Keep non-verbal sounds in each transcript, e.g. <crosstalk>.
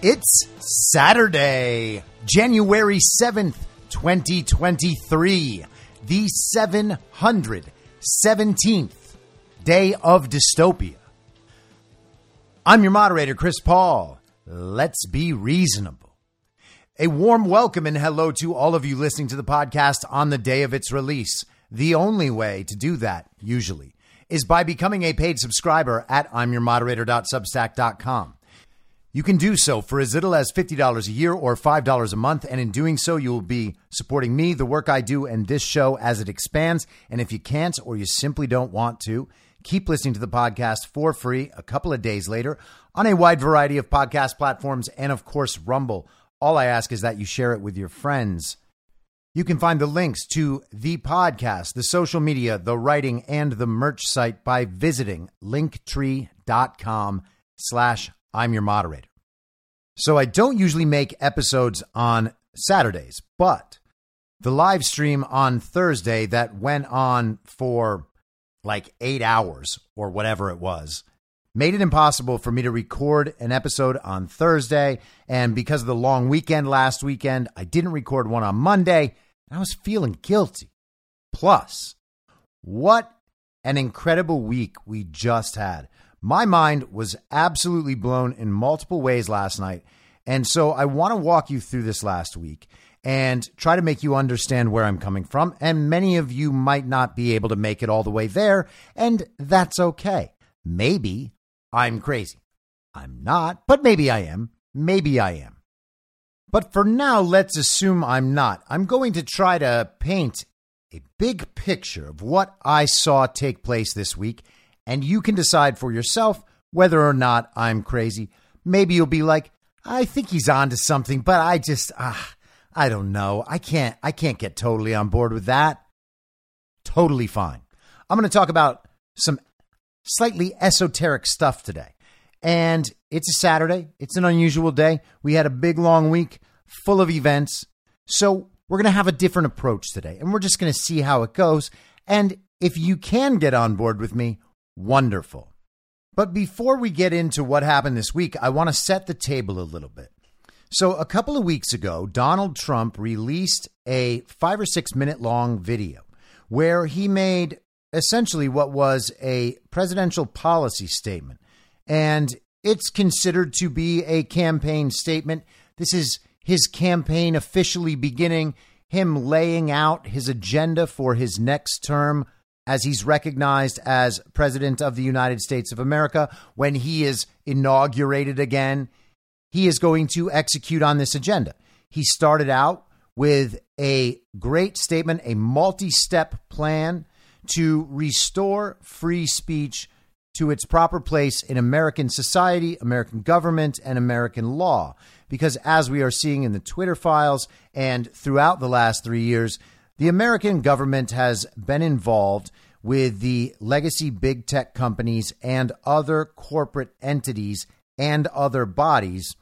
It's Saturday, January 7th, 2023, the 717th day of dystopia. I'm your moderator, Chris Paul. Let's be reasonable. A warm welcome and hello to all of you listening to the podcast on the day of its release. The only way to do that, usually, is by becoming a paid subscriber at imyourmoderator.substack.com. You can do so for as little as $50 a year or $5 a month. And in doing so, you will be supporting me, the work I do, and this show as it expands. And if you can't or you simply don't want to, keep listening to the podcast for free a couple of days later on a wide variety of podcast platforms and, of course, Rumble. All I ask is that you share it with your friends. You can find the links to the podcast, the social media, the writing, and the merch site by visiting linktree.com slash I'm your moderator. So I don't usually make episodes on Saturdays, but the live stream on Thursday that went on for like eight hours or whatever it was made it impossible for me to record an episode on Thursday. And because of the long weekend last weekend, I didn't record one on Monday. And I was feeling guilty. Plus, what an incredible week we just had. My mind was absolutely blown in multiple ways last night. And so I want to walk you through this last week and try to make you understand where I'm coming from. And many of you might not be able to make it all the way there, and that's okay. Maybe I'm crazy. I'm not, but maybe I am. Maybe I am. But for now, let's assume I'm not. I'm going to try to paint a big picture of what I saw take place this week, and you can decide for yourself whether or not I'm crazy. Maybe you'll be like, I think he's on to something, but I just, ah, I don't know. I can't, I can't get totally on board with that. Totally fine. I'm going to talk about some slightly esoteric stuff today. And it's a Saturday. It's an unusual day. We had a big long week full of events. So we're going to have a different approach today, and we're just going to see how it goes. And if you can get on board with me, wonderful. But before we get into what happened this week, I want to set the table a little bit. So, a couple of weeks ago, Donald Trump released a five or six minute long video where he made essentially what was a presidential policy statement. And it's considered to be a campaign statement. This is his campaign officially beginning, him laying out his agenda for his next term as he's recognized as President of the United States of America when he is inaugurated again. He is going to execute on this agenda. He started out with a great statement, a multi step plan to restore free speech to its proper place in American society, American government, and American law. Because as we are seeing in the Twitter files and throughout the last three years, the American government has been involved with the legacy big tech companies and other corporate entities and other bodies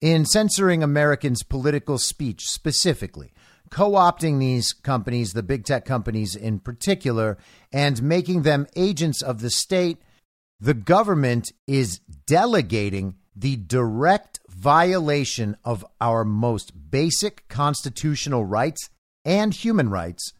in censoring Americans' political speech specifically co opting these companies, the big tech companies in particular, and making them agents of the state, the government is delegating the direct violation of our most basic constitutional rights and human rights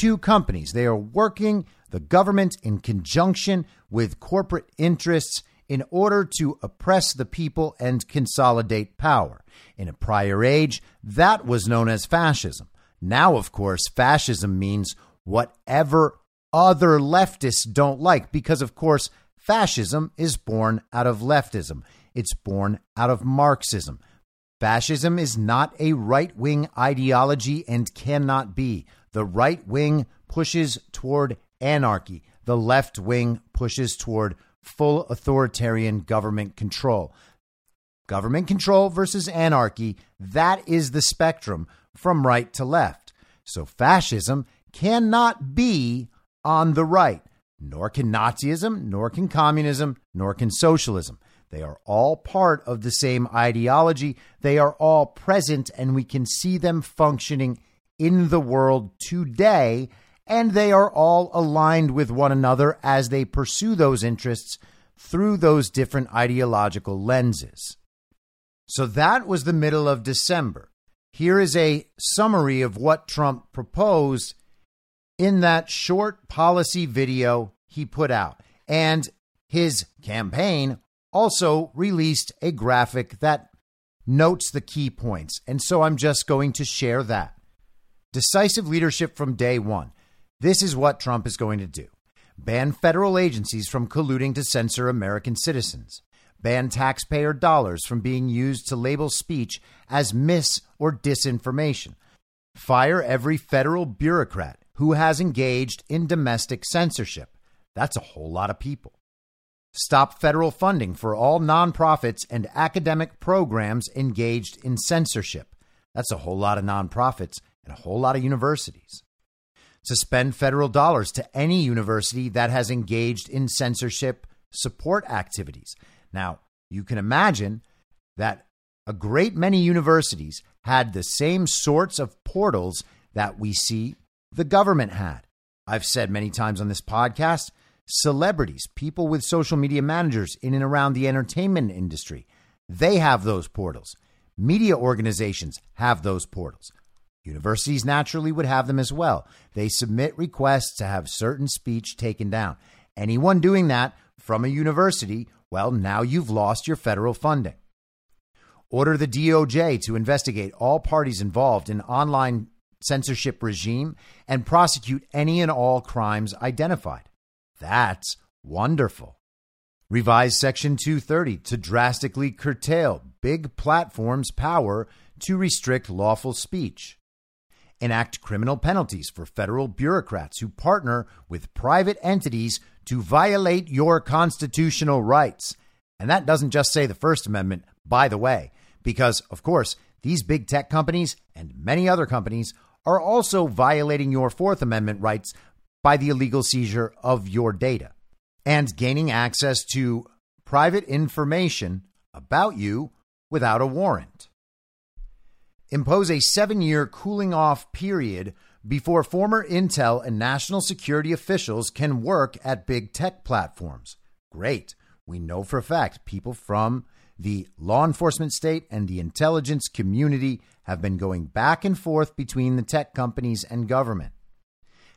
to companies. They are working the government in conjunction with corporate interests in order to oppress the people and consolidate power. In a prior age, that was known as fascism. Now, of course, fascism means whatever other leftists don't like, because, of course, fascism is born out of leftism, it's born out of Marxism. Fascism is not a right wing ideology and cannot be. The right wing pushes toward anarchy, the left wing pushes toward full authoritarian government control. Government control versus anarchy, that is the spectrum from right to left. So fascism cannot be on the right, nor can Nazism, nor can communism, nor can socialism. They are all part of the same ideology. They are all present, and we can see them functioning in the world today and they are all aligned with one another as they pursue those interests through those different ideological lenses. So that was the middle of December. Here is a summary of what Trump proposed in that short policy video he put out. And his campaign also released a graphic that notes the key points. And so I'm just going to share that. Decisive leadership from day one. This is what Trump is going to do ban federal agencies from colluding to censor American citizens, ban taxpayer dollars from being used to label speech as mis or disinformation, fire every federal bureaucrat who has engaged in domestic censorship. That's a whole lot of people. Stop federal funding for all nonprofits and academic programs engaged in censorship. That's a whole lot of nonprofits and a whole lot of universities Suspend federal dollars to any university that has engaged in censorship support activities. Now, you can imagine that a great many universities had the same sorts of portals that we see the government had. I've said many times on this podcast celebrities, people with social media managers in and around the entertainment industry, they have those portals. Media organizations have those portals. Universities naturally would have them as well. They submit requests to have certain speech taken down. Anyone doing that from a university, well, now you've lost your federal funding. Order the DOJ to investigate all parties involved in online censorship regime and prosecute any and all crimes identified. That's wonderful. Revise Section 230 to drastically curtail big platforms' power to restrict lawful speech enact criminal penalties for federal bureaucrats who partner with private entities to violate your constitutional rights. And that doesn't just say the First Amendment, by the way, because, of course, these big tech companies and many other companies are also violating your Fourth Amendment rights by the illegal seizure of your data and gaining access to private information about you without a warrant. impose a seven year cooling off period before former Intel and national security officials can work at big tech platforms. Great. We know for a fact people from the law enforcement state and the intelligence community have been going back and forth between the tech companies and government.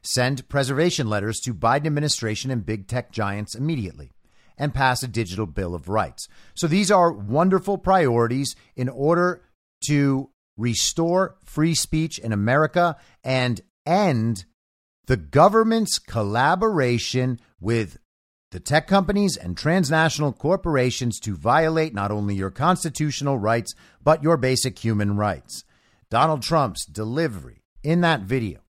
Send preservation letters to Biden administration and big tech giants immediately and pass a digital bill of rights. So these are wonderful priorities in order to restore free speech in America and end the government's collaboration with the tech companies and transnational corporations to violate not only your constitutional rights, but your basic human rights. Donald Trump's delivery in that video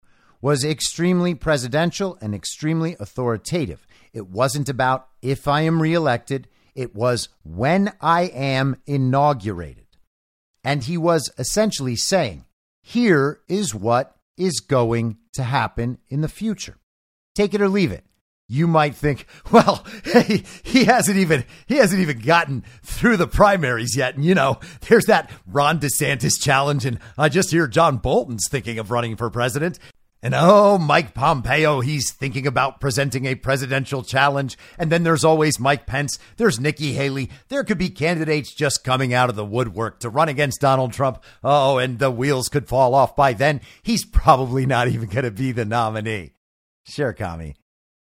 was extremely presidential and extremely authoritative. It wasn't about if I am reelected, it was when I am inaugurated. And he was essentially saying, here is what is going to happen in the future. Take it or leave it. You might think, <laughs> well, hey, he hasn't even he hasn't even gotten through the primaries yet. And you know, there's that Ron DeSantis challenge, and I just hear John Bolton's thinking of running for president. And oh, Mike Pompeo, he's thinking about presenting a presidential challenge. And then there's always Mike Pence. There's Nikki Haley. There could be candidates just coming out of the woodwork to run against Donald Trump. Oh, and the wheels could fall off by then. He's probably not even going to be the nominee. Sure, Kami.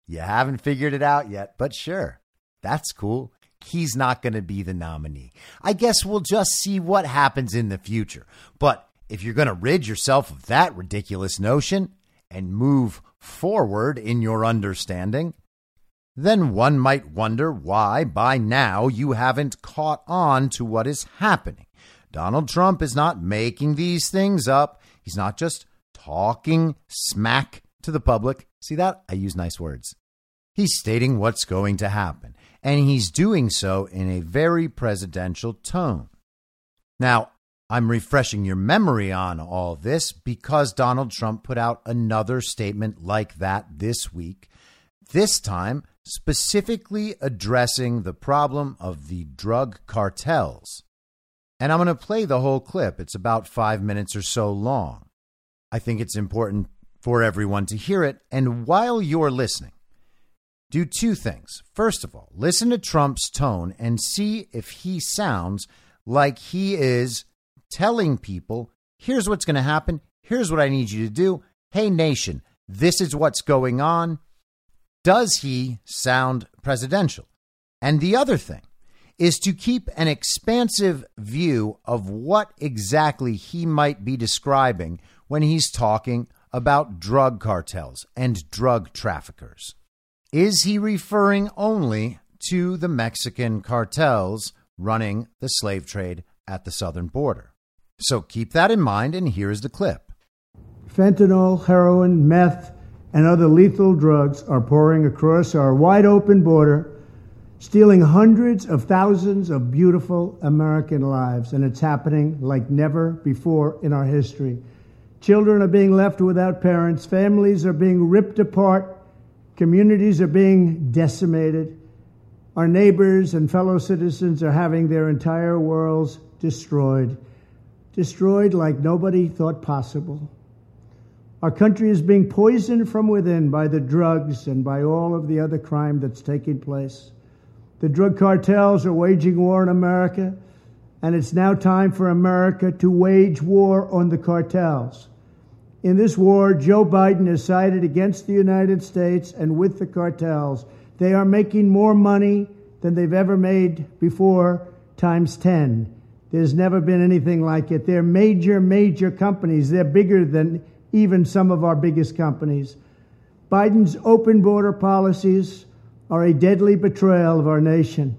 You haven't figured it out yet, but sure. That's cool. He's not going to be the nominee. I guess we'll just see what happens in the future. But if you're going to rid yourself of that ridiculous notion, and move forward in your understanding, then one might wonder why by now you haven't caught on to what is happening. Donald Trump is not making these things up. He's not just talking smack to the public. See that? I use nice words. He's stating what's going to happen, and he's doing so in a very presidential tone. Now, I'm refreshing your memory on all this because Donald Trump put out another statement like that this week, this time specifically addressing the problem of the drug cartels. And I'm going to play the whole clip. It's about five minutes or so long. I think it's important for everyone to hear it. And while you're listening, do two things. First of all, listen to Trump's tone and see if he sounds like he is telling people, here's what's going to happen. Here's what I need you to do. Hey, nation, this is what's going on. Does he sound presidential? And the other thing is to keep an expansive view of what exactly he might be describing when he's talking about drug cartels and drug traffickers. Is he referring only to the Mexican cartels running the slave trade at the southern border? So keep that in mind, and here's the clip. Fentanyl, heroin, meth, and other lethal drugs are pouring across our wide open border, stealing hundreds of thousands of beautiful American lives, and it's happening like never before in our history. Children are being left without parents, families are being ripped apart, communities are being decimated. Our neighbors and fellow citizens are having their entire worlds destroyed destroyed like nobody thought possible. Our country is being poisoned from within by the drugs and by all of the other crime that's taking place. The drug cartels are waging war in America, and it's now time for America to wage war on the cartels. In this war, Joe Biden has sided against the United States and with the cartels. They are making more money than they've ever made before, times 10. There's never been anything like it. They're major, major companies. They're bigger than even some of our biggest companies. Biden's open border policies are a deadly betrayal of our nation.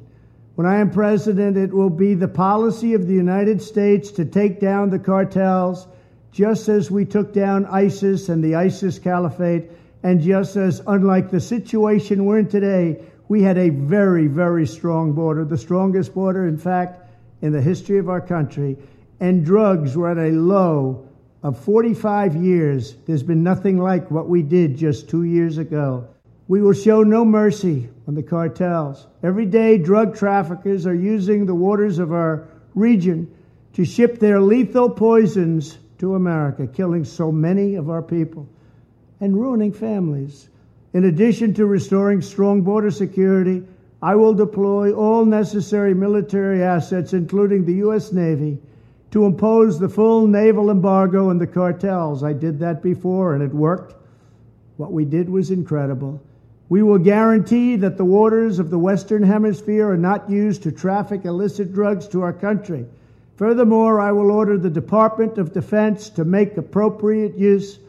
When I am president, it will be the policy of the United States to take down the cartels, just as we took down ISIS and the ISIS caliphate, and just as, unlike the situation we're in today, we had a very, very strong border, the strongest border, in fact, in the history of our country, and drugs were at a low of 45 years. There's been nothing like what we did just two years ago. We will show no mercy on the cartels. Every day, drug traffickers are using the waters of our region to ship their lethal poisons to America, killing so many of our people and ruining families. In addition to restoring strong border security, I will deploy all necessary military assets, including the U.S. Navy, to impose the full naval embargo on the cartels. I did that before and it worked. What we did was incredible. We will guarantee that the waters of the Western Hemisphere are not used to traffic illicit drugs to our country. Furthermore, I will order the Department of Defense to make appropriate use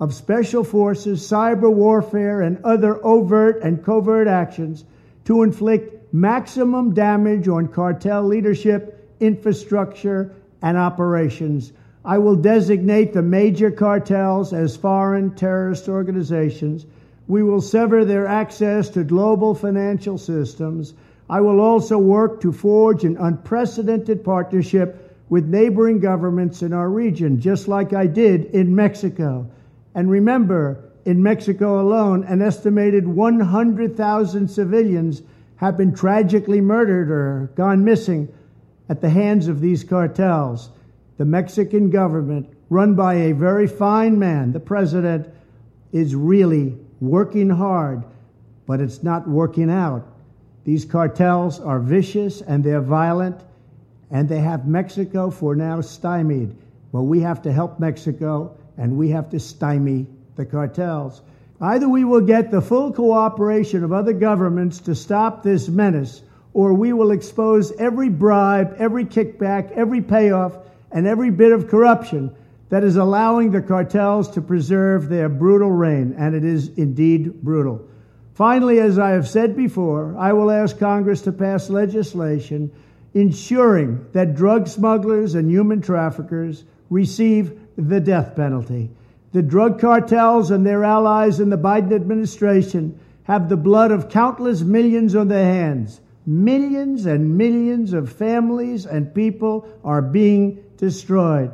of special forces, cyber warfare, and other overt and covert actions to inflict maximum damage on cartel leadership, infrastructure, and operations. I will designate the major cartels as foreign terrorist organizations. We will sever their access to global financial systems. I will also work to forge an unprecedented partnership with neighboring governments in our region, just like I did in Mexico. And remember, in Mexico alone, an estimated 100,000 civilians have been tragically murdered or gone missing at the hands of these cartels. The Mexican government, run by a very fine man, the president, is really working hard, but it's not working out. These cartels are vicious and they're violent, and they have Mexico for now stymied. But we have to help Mexico and we have to stymie the cartels. Either we will get the full cooperation of other governments to stop this menace, or we will expose every bribe, every kickback, every payoff, and every bit of corruption that is allowing the cartels to preserve their brutal reign. And it is indeed brutal. Finally, as I have said before, I will ask Congress to pass legislation ensuring that drug smugglers and human traffickers receive the death penalty. The drug cartels and their allies in the Biden administration have the blood of countless millions on their hands. Millions and millions of families and people are being destroyed.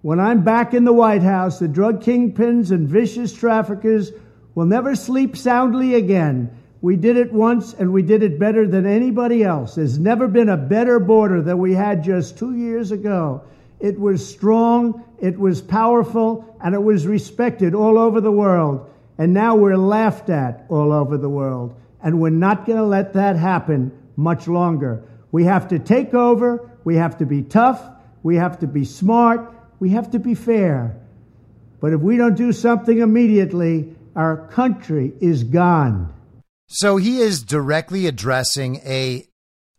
When I'm back in the White House, the drug kingpins and vicious traffickers will never sleep soundly again. We did it once and we did it better than anybody else. There's never been a better border than we had just two years ago. It was strong, it was powerful, and it was respected all over the world. And now we're laughed at all over the world. And we're not going to let that happen much longer. We have to take over, we have to be tough, we have to be smart, we have to be fair. But if we don't do something immediately, our country is gone. So he is directly addressing a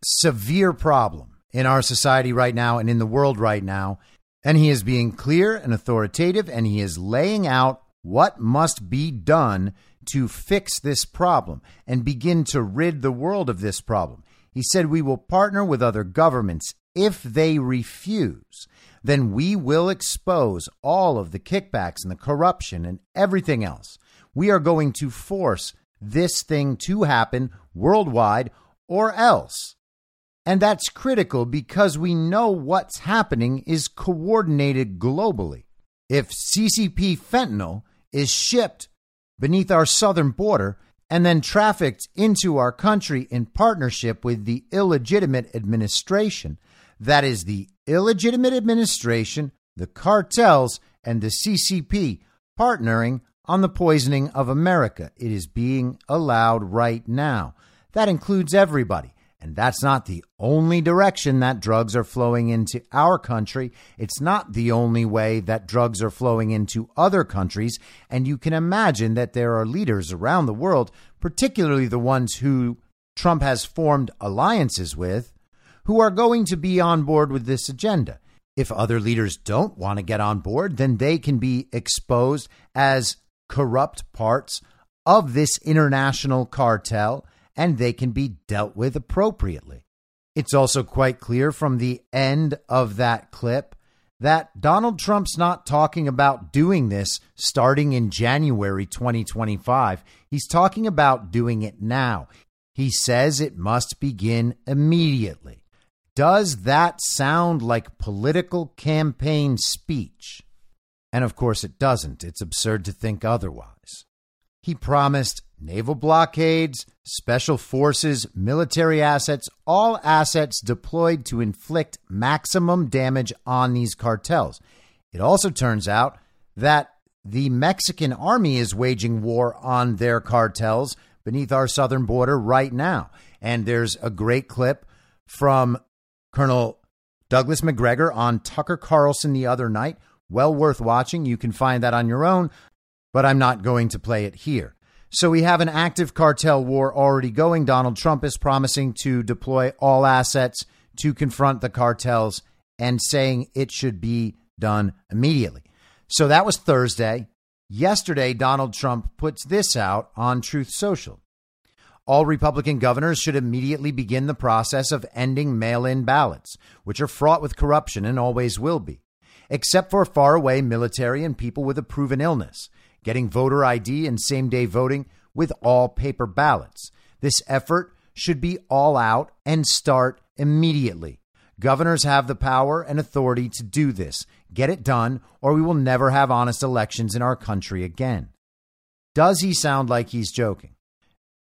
severe problem in our society right now and in the world right now. And he is being clear and authoritative, and he is laying out what must be done to fix this problem and begin to rid the world of this problem. He said, We will partner with other governments. If they refuse, then we will expose all of the kickbacks and the corruption and everything else. We are going to force this thing to happen worldwide, or else and that's critical because we know what's happening is coordinated globally. If CCP fentanyl is shipped beneath our southern border and then trafficked into our country in partnership with the illegitimate administration, that is the illegitimate administration, the cartels, and the CCP partnering on the poisoning of America. It is being allowed right now. That includes everybody and that's not the only direction that drugs are flowing into our country. It's not the only way that drugs are flowing into other countries. And you can imagine that there are leaders around the world, particularly the ones who Trump has formed alliances with, who are going to be on board with this agenda. If other leaders don't want to get on board, then they can be exposed as corrupt parts of this international cartel and they can be dealt with appropriately. It's also quite clear from the end of that clip that Donald Trump's not talking about doing this starting in January 2025. He's talking about doing it now. He says it must begin immediately. Does that sound like political campaign speech? And of course, it doesn't. It's absurd to think otherwise. He promised naval blockades, special forces, military assets, all assets deployed to inflict maximum damage on these cartels. It also turns out that the Mexican army is waging war on their cartels beneath our southern border right now. And there's a great clip from Colonel Douglas Macgregor on Tucker Carlson the other night. Well worth watching. You can find that on your own, but I'm not going to play it here. So we have an active cartel war already going. Donald Trump is promising to deploy all assets to confront the cartels and saying it should be done immediately. So that was Thursday. Yesterday, Donald Trump puts this out on Truth Social. All Republican governors should immediately begin the process of ending mail in ballots, which are fraught with corruption and always will be, except for faraway military and people with a proven illness getting voter ID and same day voting with all paper ballots. This effort should be all out and start immediately. Governors have the power and authority to do this. Get it done, or we will never have honest elections in our country again. Does he sound like he's joking?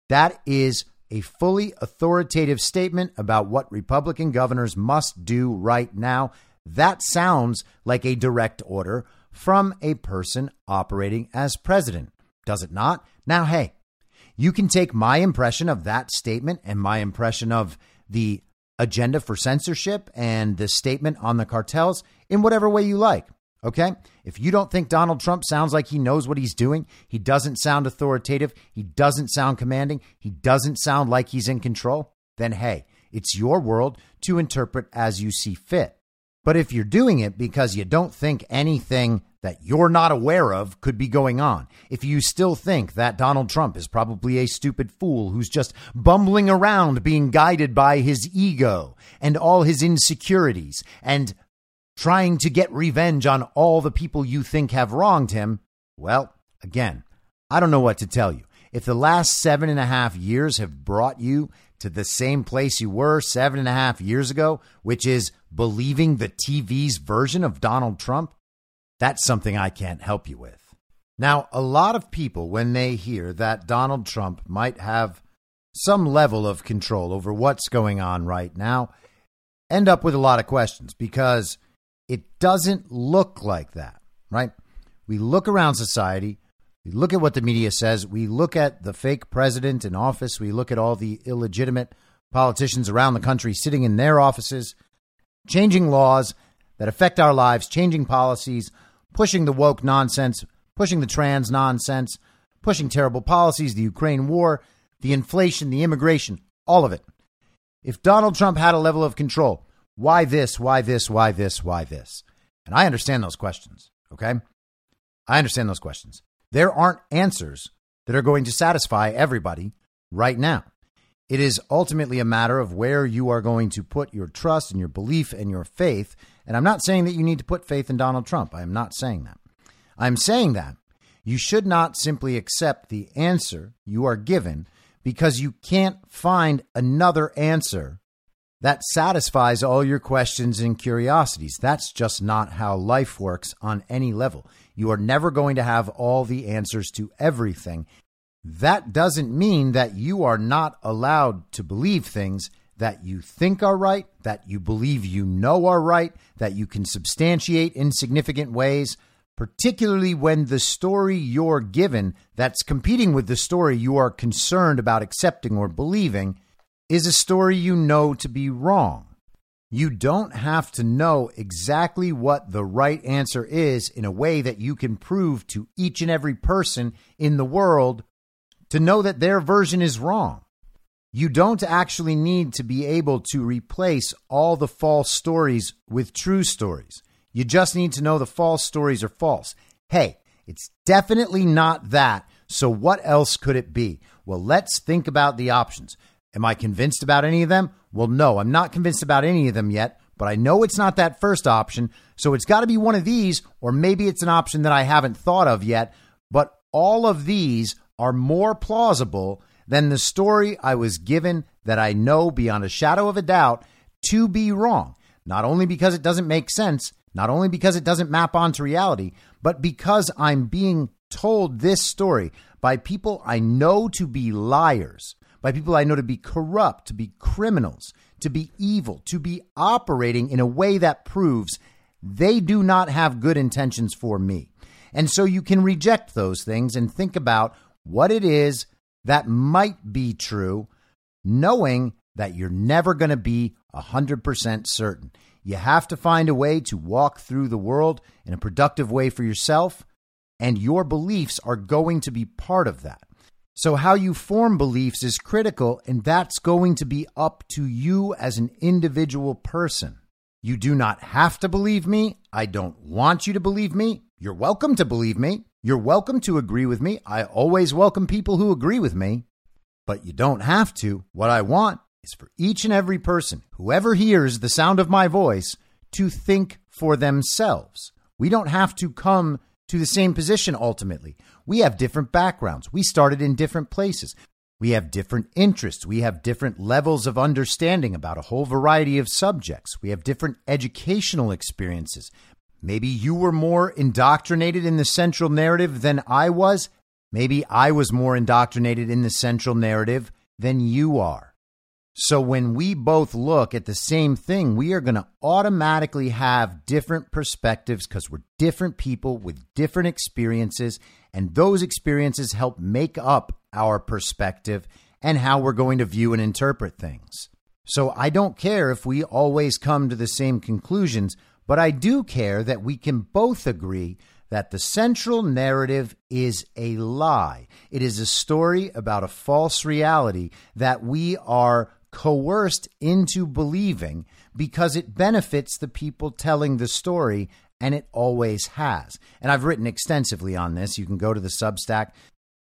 That is a fully authoritative statement about what Republican governors must do right now. That sounds like a direct order from a person operating as president. Does it not? Now, hey, you can take my impression of that statement and my impression of the agenda for censorship and the statement on the cartels in whatever way you like. Okay? If you don't think Donald Trump sounds like he knows what he's doing, he doesn't sound authoritative, he doesn't sound commanding, he doesn't sound like he's in control, then hey, it's your world to interpret as you see fit. But if you're doing it because you don't think anything that you're not aware of could be going on, if you still think that Donald Trump is probably a stupid fool who's just bumbling around being guided by his ego and all his insecurities and trying to get revenge on all the people you think have wronged him, well, again, I don't know what to tell you. If the last seven and a half years have brought you to the same place you were seven and a half years ago, which is believing the TV's version of Donald Trump, that's something I can't help you with. Now, a lot of people, when they hear that Donald Trump might have some level of control over what's going on right now, end up with a lot of questions because it doesn't look like that, right? We look around society, we look at what the media says, we look at the fake president in office, we look at all the illegitimate politicians around the country sitting in their offices, changing laws that affect our lives, changing policies, pushing the woke nonsense, pushing the trans nonsense, pushing terrible policies, the Ukraine war, the inflation, the immigration, all of it. If Donald Trump had a level of control, why this, why this, why this, why this? And I understand those questions, okay? I understand those questions. There aren't answers that are going to satisfy everybody right now. It is ultimately a matter of where you are going to put your trust and your belief and your faith. And I'm not saying that you need to put faith in Donald Trump. I am not saying that. I'm saying that you should not simply accept the answer you are given because you can't find another answer that satisfies all your questions and curiosities. That's just not how life works on any level. You are never going to have all the answers to everything. That doesn't mean that you are not allowed to believe things that you think are right, that you believe you know are right, that you can substantiate in significant ways, particularly when the story you're given that's competing with the story you are concerned about accepting or believing is a story you know to be wrong. You don't have to know exactly what the right answer is in a way that you can prove to each and every person in the world to know that their version is wrong. You don't actually need to be able to replace all the false stories with true stories. You just need to know the false stories are false. Hey, it's definitely not that. So, what else could it be? Well, let's think about the options. Am I convinced about any of them? Well, no, I'm not convinced about any of them yet, but I know it's not that first option. So it's got to be one of these, or maybe it's an option that I haven't thought of yet. But all of these are more plausible than the story I was given that I know beyond a shadow of a doubt to be wrong. Not only because it doesn't make sense, not only because it doesn't map onto reality, but because I'm being told this story by people I know to be liars, by people I know to be corrupt, to be criminals, to be evil, to be operating in a way that proves they do not have good intentions for me. And so you can reject those things and think about what it is that might be true, knowing that you're never going to be 100% certain. You have to find a way to walk through the world in a productive way for yourself, and your beliefs are going to be part of that. So, how you form beliefs is critical, and that's going to be up to you as an individual person. You do not have to believe me. I don't want you to believe me. You're welcome to believe me. You're welcome to agree with me. I always welcome people who agree with me, but you don't have to. What I want is for each and every person, whoever hears the sound of my voice, to think for themselves. We don't have to come to the same position ultimately. We have different backgrounds. We started in different places. We have different interests. We have different levels of understanding about a whole variety of subjects. We have different educational experiences. Maybe you were more indoctrinated in the central narrative than I was. Maybe I was more indoctrinated in the central narrative than you are. So when we both look at the same thing, we are going to automatically have different perspectives because we're different people with different experiences. And those experiences help make up our perspective and how we're going to view and interpret things. So I don't care if we always come to the same conclusions, but I do care that we can both agree that the central narrative is a lie. It is a story about a false reality that we are coerced into believing because it benefits the people telling the story, and it always has. And I've written extensively on this. You can go to the Substack.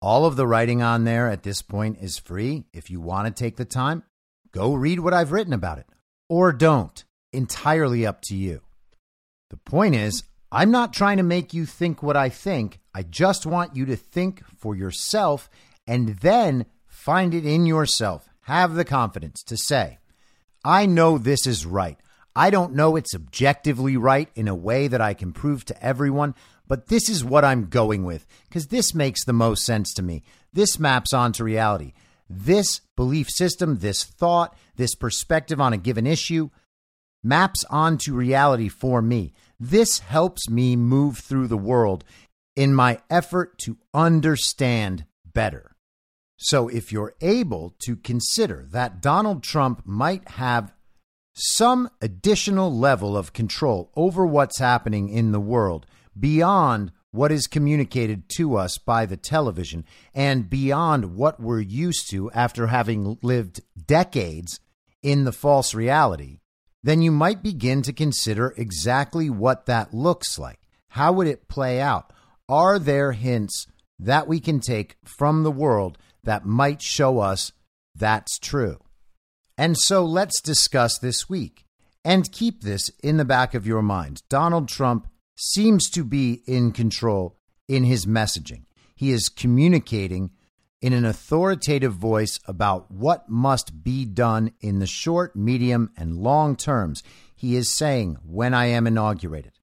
All of the writing on there at this point is free. If you want to take the time, go read what I've written about it or don't. Entirely up to you. The point is, I'm not trying to make you think what I think. I just want you to think for yourself and then find it in yourself have the confidence to say, I know this is right. I don't know it's objectively right in a way that I can prove to everyone, but this is what I'm going with because this makes the most sense to me. This maps onto reality. This belief system, this thought, this perspective on a given issue maps onto reality for me. This helps me move through the world in my effort to understand better. So, if you're able to consider that Donald Trump might have some additional level of control over what's happening in the world beyond what is communicated to us by the television and beyond what we're used to after having lived decades in the false reality, then you might begin to consider exactly what that looks like. How would it play out? Are there hints that we can take from the world that might show us that's true. And so let's discuss this week and keep this in the back of your mind. Donald Trump seems to be in control in his messaging. He is communicating in an authoritative voice about what must be done in the short, medium, and long terms. He is saying, when I am inaugurated.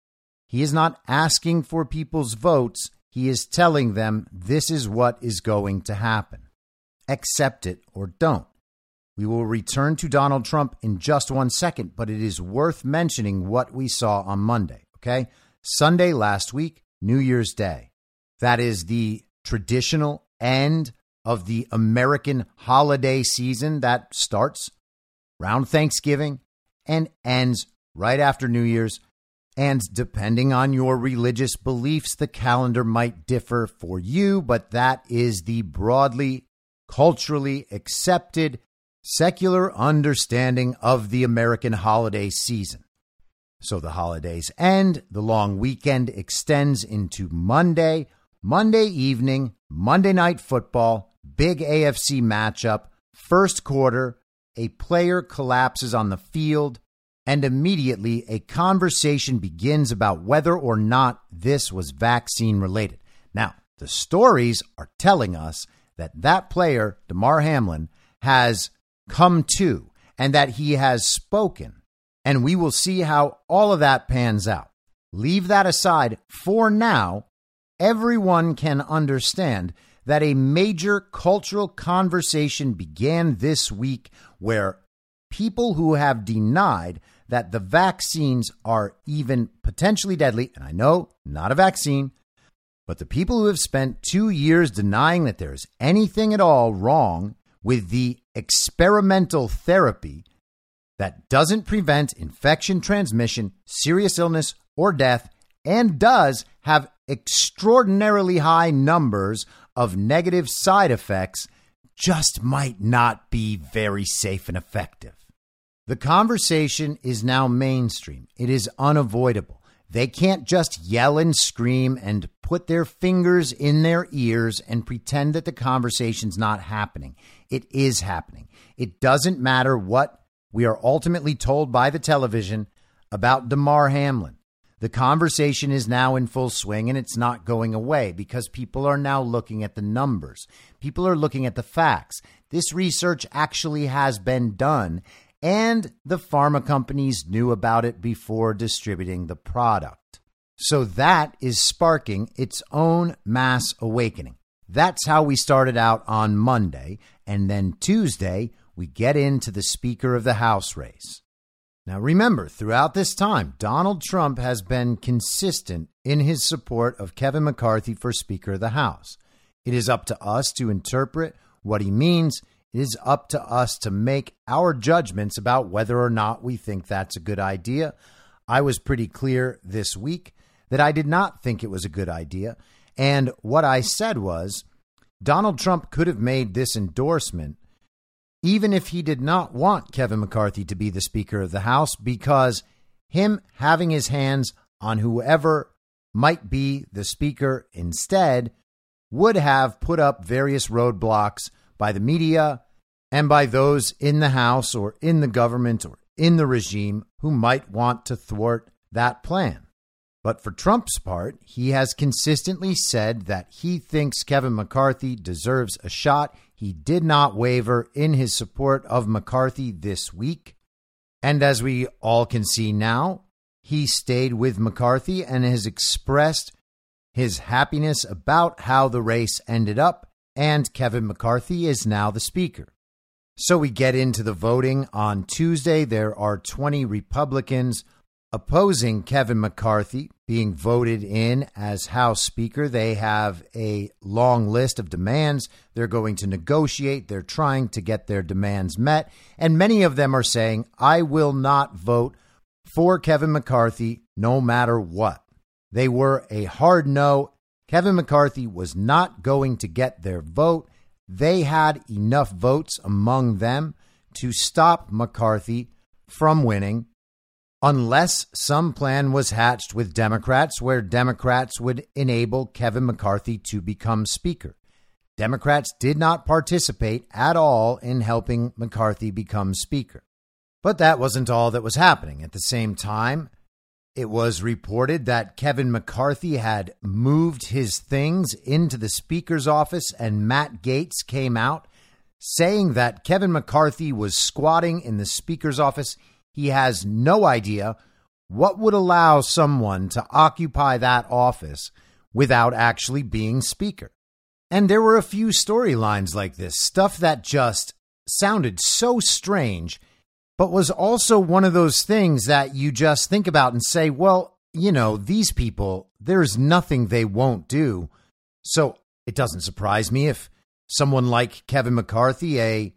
He is not asking for people's votes. He is telling them this is what is going to happen accept it, or don't. We will return to Donald Trump in just one second, but it is worth mentioning what we saw on Monday, okay? Sunday last week, New Year's Day. That is the traditional end of the American holiday season that starts around Thanksgiving and ends right after New Year's. And depending on your religious beliefs, the calendar might differ for you, but that is the broadly culturally accepted secular understanding of the American holiday season. So the holidays end, the long weekend extends into Monday, Monday evening, Monday night football, big AFC matchup, first quarter, a player collapses on the field, and immediately a conversation begins about whether or not this was vaccine related. Now, the stories are telling us that that player, Damar Hamlin, has come to and that he has spoken. And we will see how all of that pans out. Leave that aside for now. Everyone can understand that a major cultural conversation began this week where people who have denied that the vaccines are even potentially deadly, and I know not a vaccine, but the people who have spent two years denying that there is anything at all wrong with the experimental therapy that doesn't prevent infection transmission, serious illness, or death, and does have extraordinarily high numbers of negative side effects, just might not be very safe and effective. The conversation is now mainstream. It is unavoidable. They can't just yell and scream and put their fingers in their ears and pretend that the conversation's not happening. It is happening. It doesn't matter what we are ultimately told by the television about Damar Hamlin. The conversation is now in full swing and it's not going away because people are now looking at the numbers. People are looking at the facts. This research actually has been done and the pharma companies knew about it before distributing the product. So that is sparking its own mass awakening. That's how we started out on Monday. And then Tuesday, we get into the Speaker of the House race. Now, remember, throughout this time, Donald Trump has been consistent in his support of Kevin McCarthy for Speaker of the House. It is up to us to interpret what he means. It is up to us to make our judgments about whether or not we think that's a good idea. I was pretty clear this week that I did not think it was a good idea. And what I said was Donald Trump could have made this endorsement even if he did not want Kevin McCarthy to be the Speaker of the House, because him having his hands on whoever might be the Speaker instead would have put up various roadblocks by the media and by those in the House or in the government or in the regime who might want to thwart that plan. But for Trump's part, he has consistently said that he thinks Kevin McCarthy deserves a shot. He did not waver in his support of McCarthy this week. And as we all can see now, he stayed with McCarthy and has expressed his happiness about how the race ended up, and Kevin McCarthy is now the Speaker. So we get into the voting on Tuesday. There are 20 Republicans opposing Kevin McCarthy being voted in as House Speaker. They have a long list of demands. They're going to negotiate. They're trying to get their demands met. And many of them are saying, I will not vote for Kevin McCarthy no matter what. They were a hard no. Kevin McCarthy was not going to get their vote. They had enough votes among them to stop McCarthy from winning unless some plan was hatched with Democrats where Democrats would enable Kevin McCarthy to become Speaker. Democrats did not participate at all in helping McCarthy become Speaker. But that wasn't all that was happening. At the same time, it was reported that Kevin McCarthy had moved his things into the Speaker's office, and Matt Gaetz came out saying that Kevin McCarthy was squatting in the Speaker's office he has no idea what would allow someone to occupy that office without actually being Speaker. And there were a few storylines like this, stuff that just sounded so strange, but was also one of those things that you just think about and say, well, you know, these people, there's nothing they won't do. So it doesn't surprise me if someone like Kevin McCarthy, a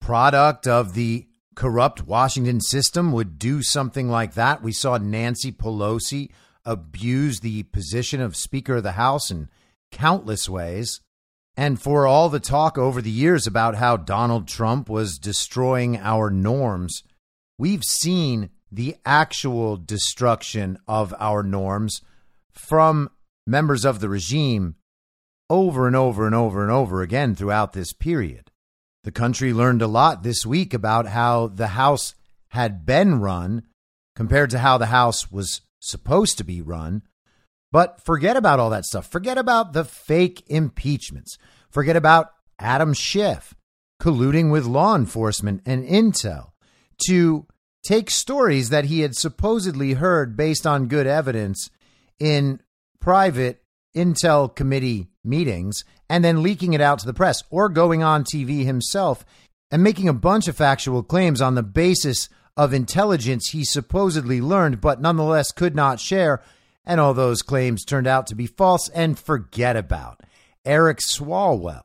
product of the corrupt Washington system would do something like that. We saw Nancy Pelosi abuse the position of Speaker of the House in countless ways. And for all the talk over the years about how Donald Trump was destroying our norms, we've seen the actual destruction of our norms from members of the regime over and over and over and over again throughout this period. The country learned a lot this week about how the House had been run compared to how the House was supposed to be run. But forget about all that stuff. Forget about the fake impeachments. Forget about Adam Schiff colluding with law enforcement and intel to take stories that he had supposedly heard based on good evidence in private intel committee meetings and then leaking it out to the press or going on TV himself and making a bunch of factual claims on the basis of intelligence he supposedly learned but nonetheless could not share. And all those claims turned out to be false and forget about. Eric Swalwell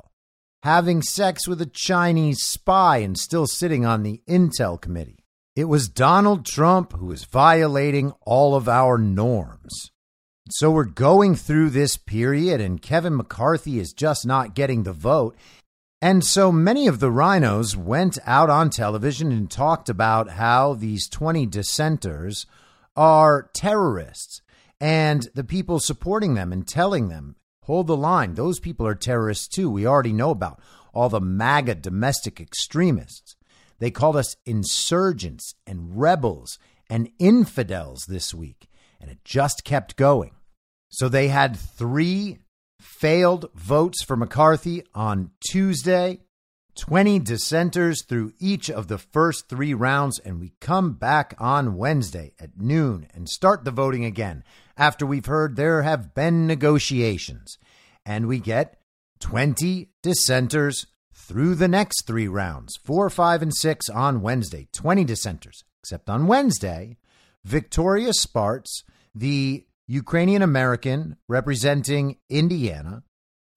having sex with a Chinese spy and still sitting on the Intel committee. It was Donald Trump who was violating all of our norms. So we're going through this period, and Kevin McCarthy is just not getting the vote. And so many of the rhinos went out on television and talked about how these 20 dissenters are terrorists and the people supporting them and telling them, hold the line. Those people are terrorists too. We already know about all the MAGA domestic extremists. They called us insurgents and rebels and infidels this week, and it just kept going. So they had three failed votes for McCarthy on Tuesday, 20 dissenters through each of the first three rounds, and we come back on Wednesday at noon and start the voting again after we've heard there have been negotiations. And we get 20 dissenters through the next three rounds four, five, and six on Wednesday. 20 dissenters. Except on Wednesday, Victoria Spartz, the Ukrainian American representing Indiana,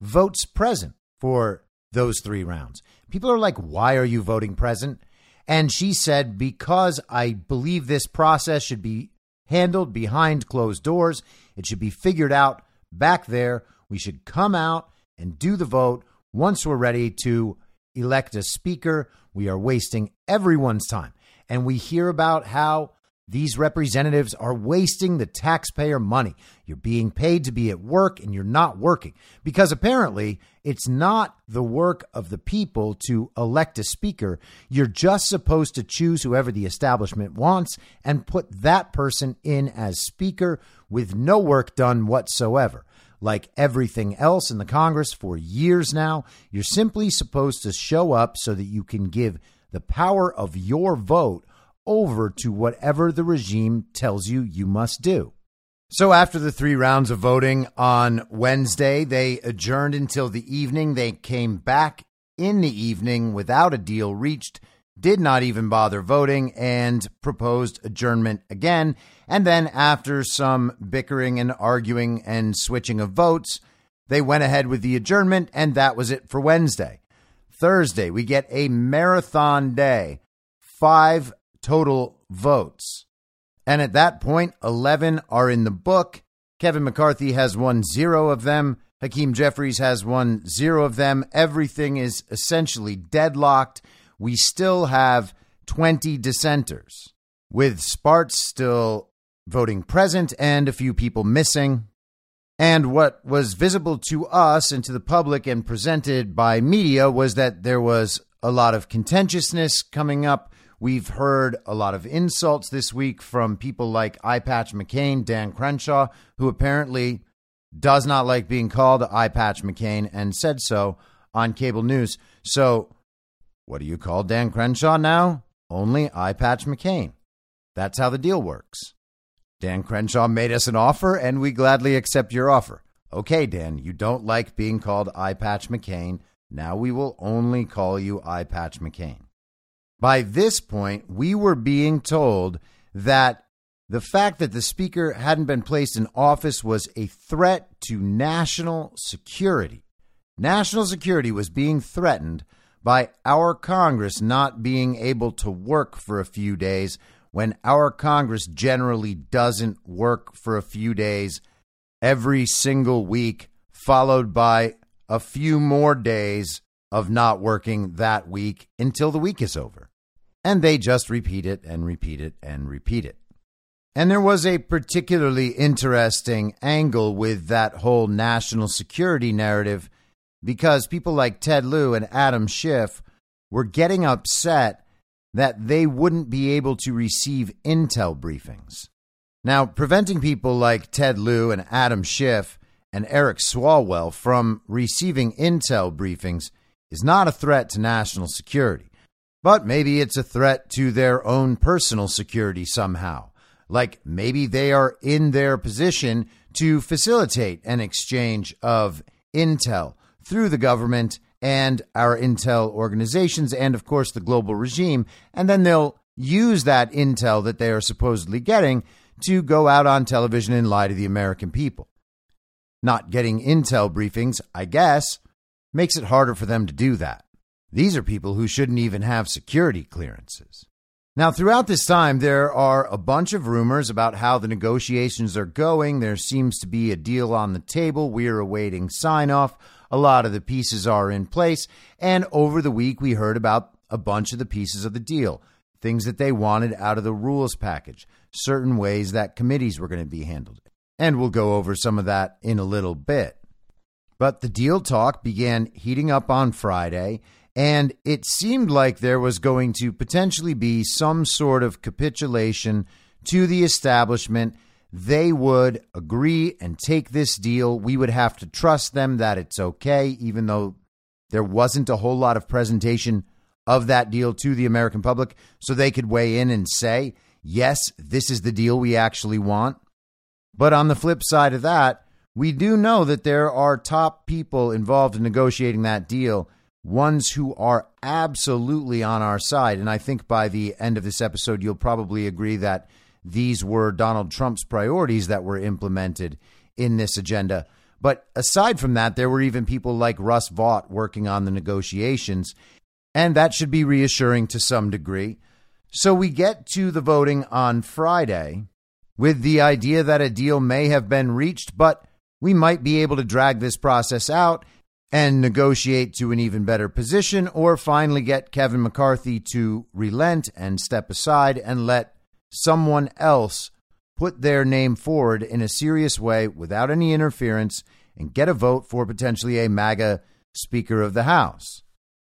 votes present for those three rounds. People are like, why are you voting present? And she said, because I believe this process should be handled behind closed doors. It should be figured out back there. We should come out and do the vote once we're ready to elect a speaker. We are wasting everyone's time. And we hear about how these representatives are wasting the taxpayer money. You're being paid to be at work and you're not working because apparently it's not the work of the people to elect a speaker. You're just supposed to choose whoever the establishment wants and put that person in as speaker with no work done whatsoever. Like everything else in the Congress for years now, you're simply supposed to show up so that you can give the power of your vote over to whatever the regime tells you you must do. So, after the three rounds of voting on Wednesday, they adjourned until the evening. They came back in the evening without a deal reached, did not even bother voting, and proposed adjournment again. And then, after some bickering and arguing and switching of votes, they went ahead with the adjournment, and that was it for Wednesday. Thursday, we get a marathon day. Five total votes. And at that point, 11 are in the book. Kevin McCarthy has won zero of them. Hakeem Jeffries has won zero of them. Everything is essentially deadlocked. We still have 20 dissenters, with Spartz still voting present and a few people missing. And what was visible to us and to the public and presented by media was that there was a lot of contentiousness coming up We've heard a lot of insults this week from people like Eye Patch McCain, Dan Crenshaw, who apparently does not like being called Eye Patch McCain and said so on cable news. So, what do you call Dan Crenshaw now? Only Eye Patch McCain. That's how the deal works. Dan Crenshaw made us an offer, and we gladly accept your offer. Okay, Dan, you don't like being called Eye Patch McCain. Now we will only call you Eye Patch McCain. By this point, we were being told that the fact that the speaker hadn't been placed in office was a threat to national security. National security was being threatened by our Congress not being able to work for a few days when our Congress generally doesn't work for a few days every single week, followed by a few more days of not working that week until the week is over. And they just repeat it and repeat it and repeat it. And there was a particularly interesting angle with that whole national security narrative because people like Ted Lieu and Adam Schiff were getting upset that they wouldn't be able to receive intel briefings. Now, preventing people like Ted Lieu and Adam Schiff and Eric Swalwell from receiving intel briefings is not a threat to national security. But maybe it's a threat to their own personal security somehow. Like maybe they are in their position to facilitate an exchange of intel through the government and our intel organizations and, of course, the global regime. And then they'll use that intel that they are supposedly getting to go out on television and lie to the American people. Not getting intel briefings, I guess, makes it harder for them to do that. These are people who shouldn't even have security clearances. Now, throughout this time, there are a bunch of rumors about how the negotiations are going. There seems to be a deal on the table. We're awaiting sign off. A lot of the pieces are in place. And over the week, we heard about a bunch of the pieces of the deal things that they wanted out of the rules package, certain ways that committees were going to be handled. And we'll go over some of that in a little bit. But the deal talk began heating up on Friday, and it seemed like there was going to potentially be some sort of capitulation to the establishment. They would agree and take this deal. We would have to trust them that it's okay, even though there wasn't a whole lot of presentation of that deal to the American public so they could weigh in and say, yes, this is the deal we actually want. But on the flip side of that, we do know that there are top people involved in negotiating that deal ones who are absolutely on our side. And I think by the end of this episode, you'll probably agree that these were Donald Trump's priorities that were implemented in this agenda. But aside from that, there were even people like Russ Vought working on the negotiations, and that should be reassuring to some degree. So we get to the voting on Friday with the idea that a deal may have been reached, but we might be able to drag this process out and negotiate to an even better position, or finally get Kevin McCarthy to relent and step aside and let someone else put their name forward in a serious way without any interference and get a vote for potentially a MAGA Speaker of the House.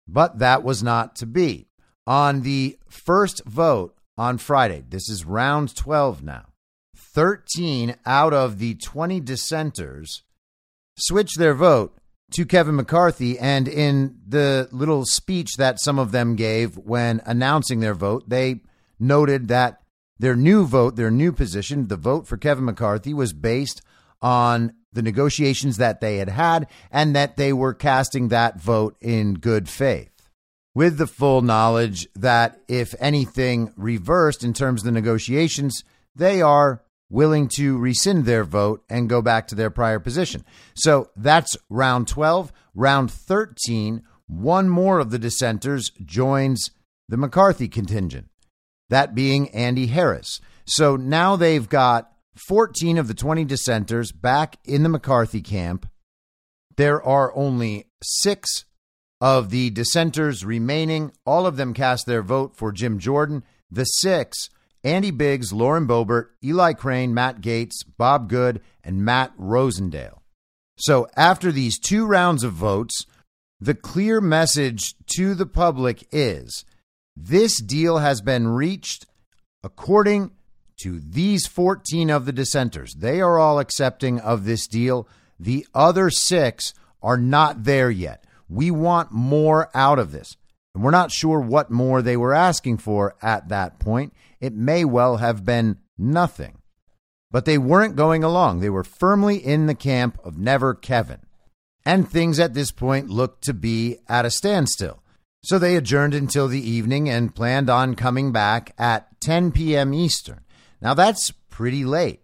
But that was not to be. On the first vote on Friday, this is round 12 now, 13 out of the 20 dissenters switched their vote to Kevin McCarthy. And in the little speech that some of them gave when announcing their vote, they noted that their new vote, their new position, the vote for Kevin McCarthy, was based on the negotiations that they had had and that they were casting that vote in good faith. With the full knowledge that if anything reversed in terms of the negotiations, they are willing to rescind their vote and go back to their prior position. So that's round 12. Round 13, one more of the dissenters joins the McCarthy contingent, that being Andy Harris. So now they've got 14 of the 20 dissenters back in the McCarthy camp. There are only six of the dissenters remaining. All of them cast their vote for Jim Jordan. The six Andy Biggs, Lauren Boebert, Eli Crane, Matt Gaetz, Bob Good, and Matt Rosendale. So after these two rounds of votes, the clear message to the public is this deal has been reached according to these 14 of the dissenters. They are all accepting of this deal. The other six are not there yet. We want more out of this. And we're not sure what more they were asking for at that point. It may well have been nothing. But they weren't going along. They were firmly in the camp of never Kevin. And things at this point looked to be at a standstill. So they adjourned until the evening and planned on coming back at 10 p.m. Eastern. Now that's pretty late.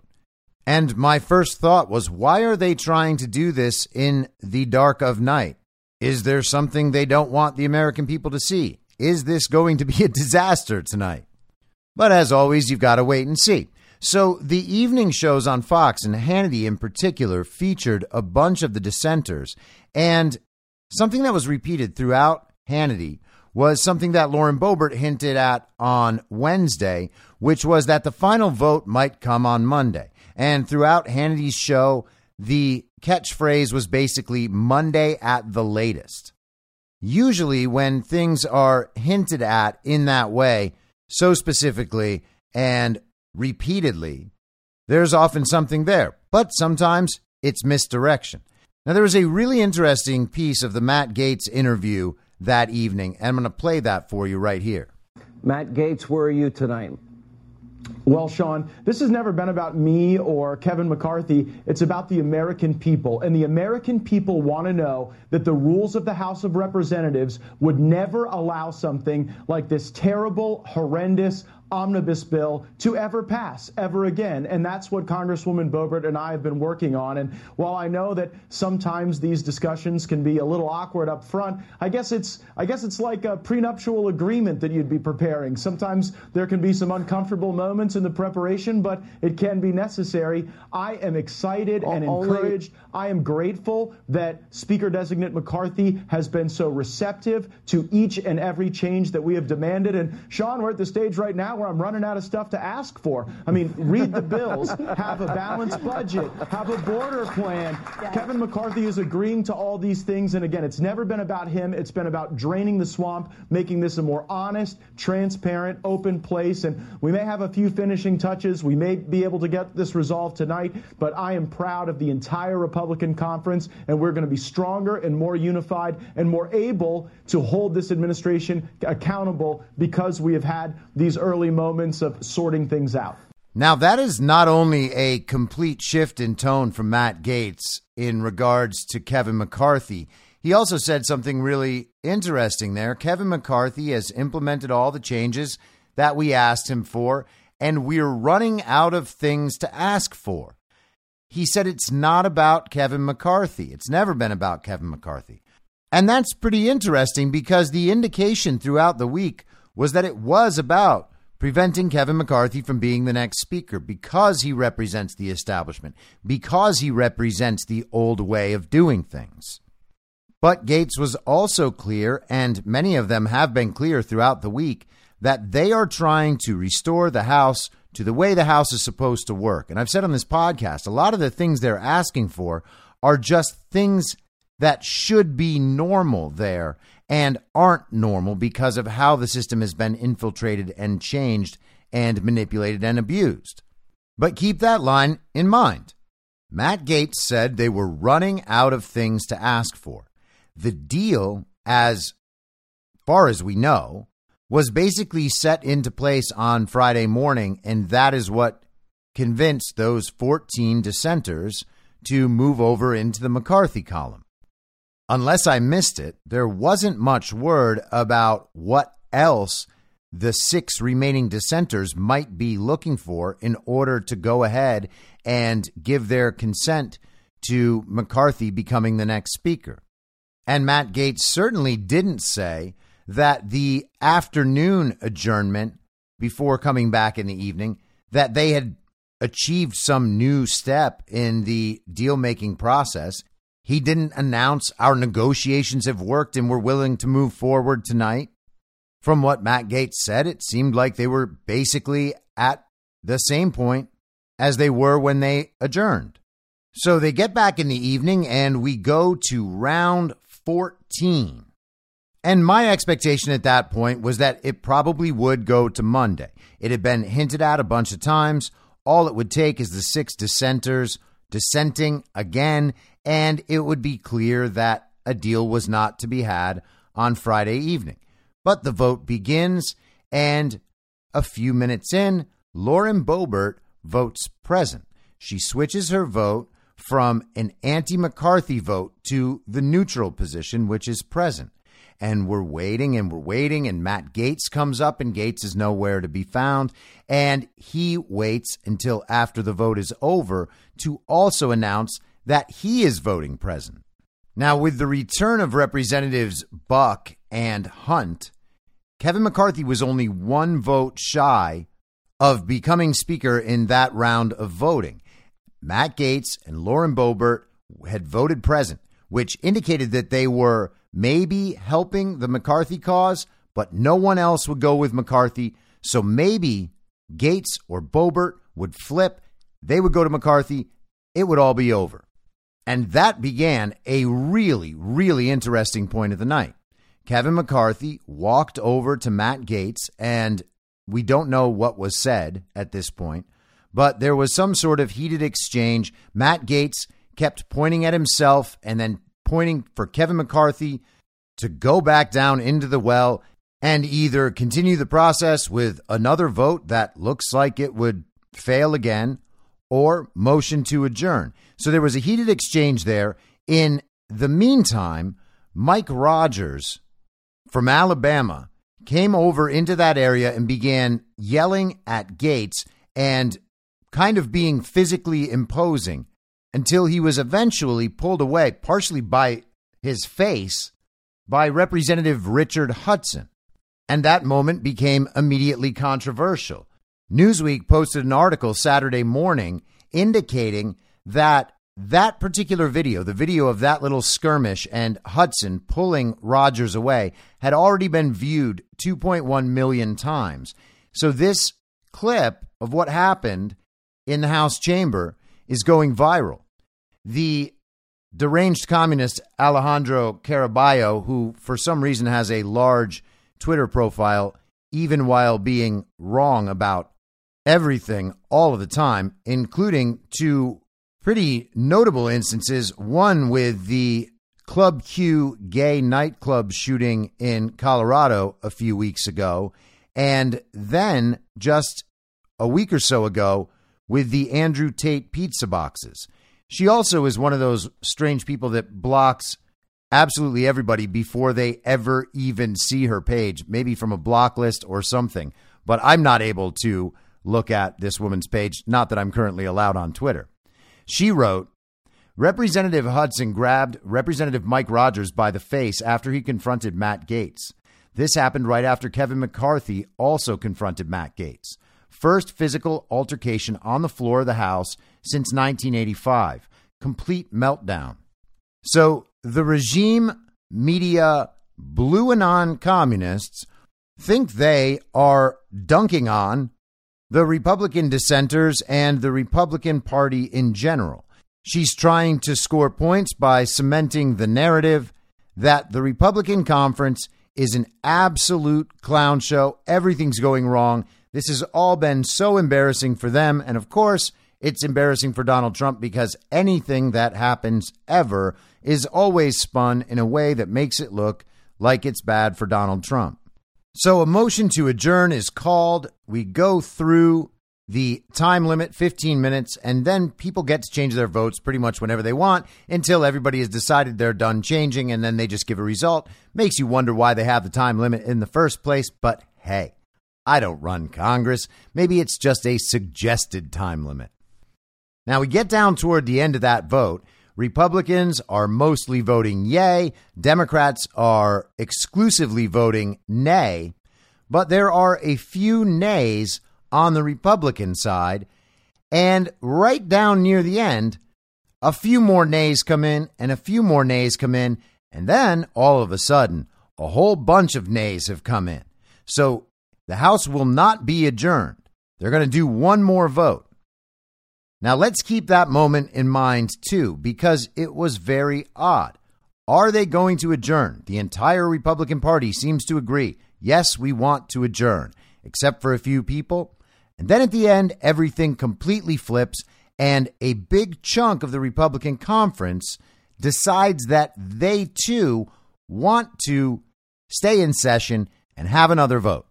And my first thought was, why are they trying to do this in the dark of night? Is there something they don't want the American people to see? Is this going to be a <laughs> disaster tonight? But as always, you've got to wait and see. So the evening shows on Fox and Hannity in particular featured a bunch of the dissenters. And something that was repeated throughout Hannity was something that Lauren Boebert hinted at on Wednesday, which was that the final vote might come on Monday. And throughout Hannity's show, the catchphrase was basically Monday at the latest. Usually, when things are hinted at in that way, so specifically and repeatedly, there's often something there, but sometimes it's misdirection. Now, there was a really interesting piece of the Matt Gaetz interview that evening, and I'm going to play that for you right here. Matt Gaetz, where are you tonight? Well, Sean, this has never been about me or Kevin McCarthy. It's about the American people. And the American people want to know that the rules of the House of Representatives would never allow something like this terrible, horrendous, omnibus bill to ever pass ever again. And that's what Congresswoman Boebert and I have been working on. And while I know that sometimes these discussions can be a little awkward up front, I guess it's I guess it's like a prenuptial agreement that you'd be preparing. Sometimes there can be some uncomfortable moments in the preparation, but it can be necessary. I am excited and encouraged. I am grateful that Speaker designate McCarthy has been so receptive to each and every change that we have demanded. And Sean, we're at the stage right now where I'm running out of stuff to ask for. I mean, read the bills, <laughs> have a balanced budget, have a border plan. Yes. Kevin McCarthy is agreeing to all these things. And again, it's never been about him. It's been about draining the swamp, making this a more honest, transparent, open place. And we may have a few finishing touches. We may be able to get this resolved tonight, but I am proud of the entire Republican conference, and we're going to be stronger and more unified and more able to hold this administration accountable because we have had these early early moments of sorting things out. Now, that is not only a complete shift in tone from Matt Gaetz in regards to Kevin McCarthy, he also said something really interesting there. Kevin McCarthy has implemented all the changes that we asked him for, and we're running out of things to ask for. He said it's not about Kevin McCarthy. It's never been about Kevin McCarthy. And that's pretty interesting because the indication throughout the week was that it was about preventing Kevin McCarthy from being the next speaker because he represents the establishment, because he represents the old way of doing things. But Gaetz was also clear, and many of them have been clear throughout the week, that they are trying to restore the House to the way the House is supposed to work. And I've said on this podcast, a lot of the things they're asking for are just things that should be normal there and aren't normal because of how the system has been infiltrated and changed and manipulated and abused. But keep that line in mind. Matt Gaetz said they were running out of things to ask for. The deal, as far as we know, was basically set into place on Friday morning, and that is what convinced those 14 dissenters to move over into the McCarthy column unless I missed it, there wasn't much word about what else the six remaining dissenters might be looking for in order to go ahead and give their consent to McCarthy becoming the next speaker. And Matt Gaetz certainly didn't say that the afternoon adjournment before coming back in the evening that they had achieved some new step in the deal making process he didn't announce our negotiations have worked and we're willing to move forward tonight. From what Matt Gaetz said, it seemed like they were basically at the same point as they were when they adjourned. So they get back in the evening and we go to round 14. And my expectation at that point was that it probably would go to Monday. It had been hinted at a bunch of times. All it would take is the six dissenters dissenting again, and it would be clear that a deal was not to be had on Friday evening. But the vote begins, and a few minutes in, Lauren Boebert votes present. She switches her vote from an anti McCarthy vote to the neutral position, which is present. And we're waiting and we're waiting, and Matt Gaetz comes up, and Gaetz is nowhere to be found. And he waits until after the vote is over to also announce that he is voting present. Now, with the return of Representatives Buck and Hunt, Kevin McCarthy was only one vote shy of becoming Speaker in that round of voting. Matt Gaetz and Lauren Boebert had voted present, which indicated that they were maybe helping the McCarthy cause, but no one else would go with McCarthy. So maybe Gaetz or Boebert would flip. They would go to McCarthy. It would all be over. And that began a really, really interesting point of the night. Kevin McCarthy walked over to Matt Gaetz, and we don't know what was said at this point, but there was some sort of heated exchange. Matt Gaetz kept pointing at himself and then pointing for Kevin McCarthy to go back down into the well. and either continue the process with another vote that looks like it would fail again or motion to adjourn. So there was a heated exchange there. In the meantime, Mike Rogers from Alabama came over into that area and began yelling at Gaetz and kind of being physically imposing until he was eventually pulled away, partially by his face, by Representative Richard Hudson. And that moment became immediately controversial. Newsweek posted an article Saturday morning indicating that that particular video, the video of that little skirmish and Hudson pulling Rogers away, had already been viewed 2.1 million times. So, this clip of what happened in the House chamber is going viral. The deranged communist Alejandra Caraballo, who for some reason has a large Twitter profile, even while being wrong about everything all of the time, including two pretty notable instances. One with the Club Q gay nightclub shooting in Colorado a few weeks ago, and then just a week or so ago with the Andrew Tate pizza boxes. She also is one of those strange people that blocks absolutely everybody before they ever even see her page, maybe from a block list or something. But I'm not able to look at this woman's page, not that I'm currently allowed on Twitter. She wrote, Representative Hudson grabbed Representative Mike Rogers by the face after he confronted Matt Gaetz. This happened right after Kevin McCarthy also confronted Matt Gaetz. First physical altercation on the floor of the House since 1985. Complete meltdown. So the regime media blue anon communists think they are dunking on the Republican dissenters and the Republican Party in general. She's trying to score points by cementing the narrative that the Republican conference is an absolute clown show. Everything's going wrong. This has all been so embarrassing for them. And of course, it's embarrassing for Donald Trump because anything that happens ever is always spun in a way that makes it look like it's bad for Donald Trump. So a motion to adjourn is called. We go through the time limit, 15 minutes, and then people get to change their votes pretty much whenever they want until everybody has decided they're done changing and then they just give a result. Makes you wonder why they have the time limit in the first place, but hey, I don't run Congress. Maybe it's just a suggested time limit. Now we get down toward the end of that vote. Republicans are mostly voting yay, Democrats are exclusively voting nay, but there are a few nays on the Republican side. And right down near the end, a few more nays come in and a few more nays come in. And then all of a sudden, a whole bunch of nays have come in. So the House will not be adjourned. They're going to do one more vote. Now, let's keep that moment in mind too, because it was very odd. Are they going to adjourn? The entire Republican Party seems to agree. Yes, we want to adjourn, except for a few people. And then at the end, everything completely flips, and a big chunk of the Republican conference decides that they too want to stay in session and have another vote.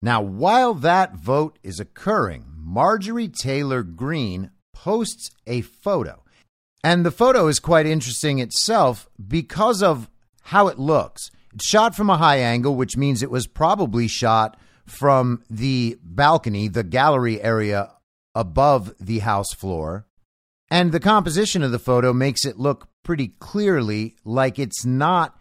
Now, while that vote is occurring, Marjorie Taylor Greene posts a photo. And the photo is quite interesting itself because of how it looks. It's shot from a high angle, which means it was probably shot from the balcony, the gallery area above the house floor. And the composition of the photo makes it look pretty clearly like it's not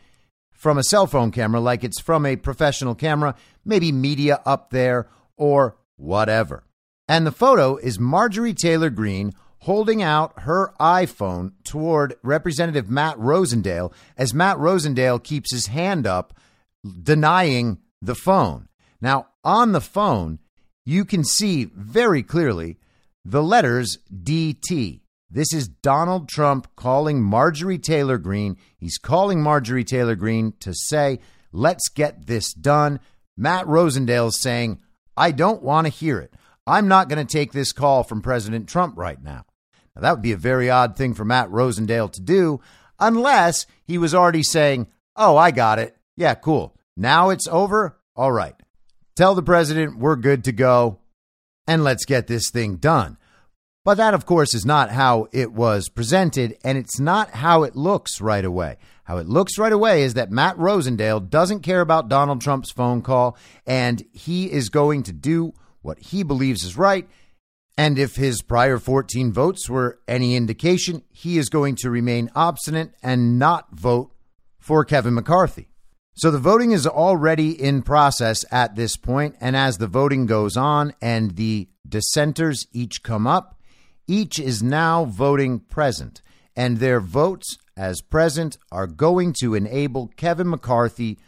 from a cell phone camera, like it's from a professional camera, maybe media up there or whatever. And the photo is Marjorie Taylor Greene holding out her iPhone toward Representative Matt Rosendale as Matt Rosendale keeps his hand up, denying the phone. Now, on the phone, you can see very clearly the letters DT. This is Donald Trump calling Marjorie Taylor Greene. He's calling Marjorie Taylor Greene to say, let's get this done. Matt Rosendale is saying, I don't want to hear it. I'm not going to take this call from President Trump right now. Now, that would be a very odd thing for Matt Rosendale to do, unless he was already saying, Oh, I got it. Yeah, cool. Now it's over. all right, tell the president we're good to go and let's get this thing done. But that, of course, is not how it was presented, and it's not how it looks right away. How it looks right away is that Matt Rosendale doesn't care about Donald Trump's phone call, and he is going to do what he believes is right. And if his prior 14 votes were any indication, he is going to remain obstinate and not vote for Kevin McCarthy. So the voting is already in process at this point, and as the voting goes on and the dissenters each come up, each is now voting present, and their votes as present are going to enable Kevin McCarthy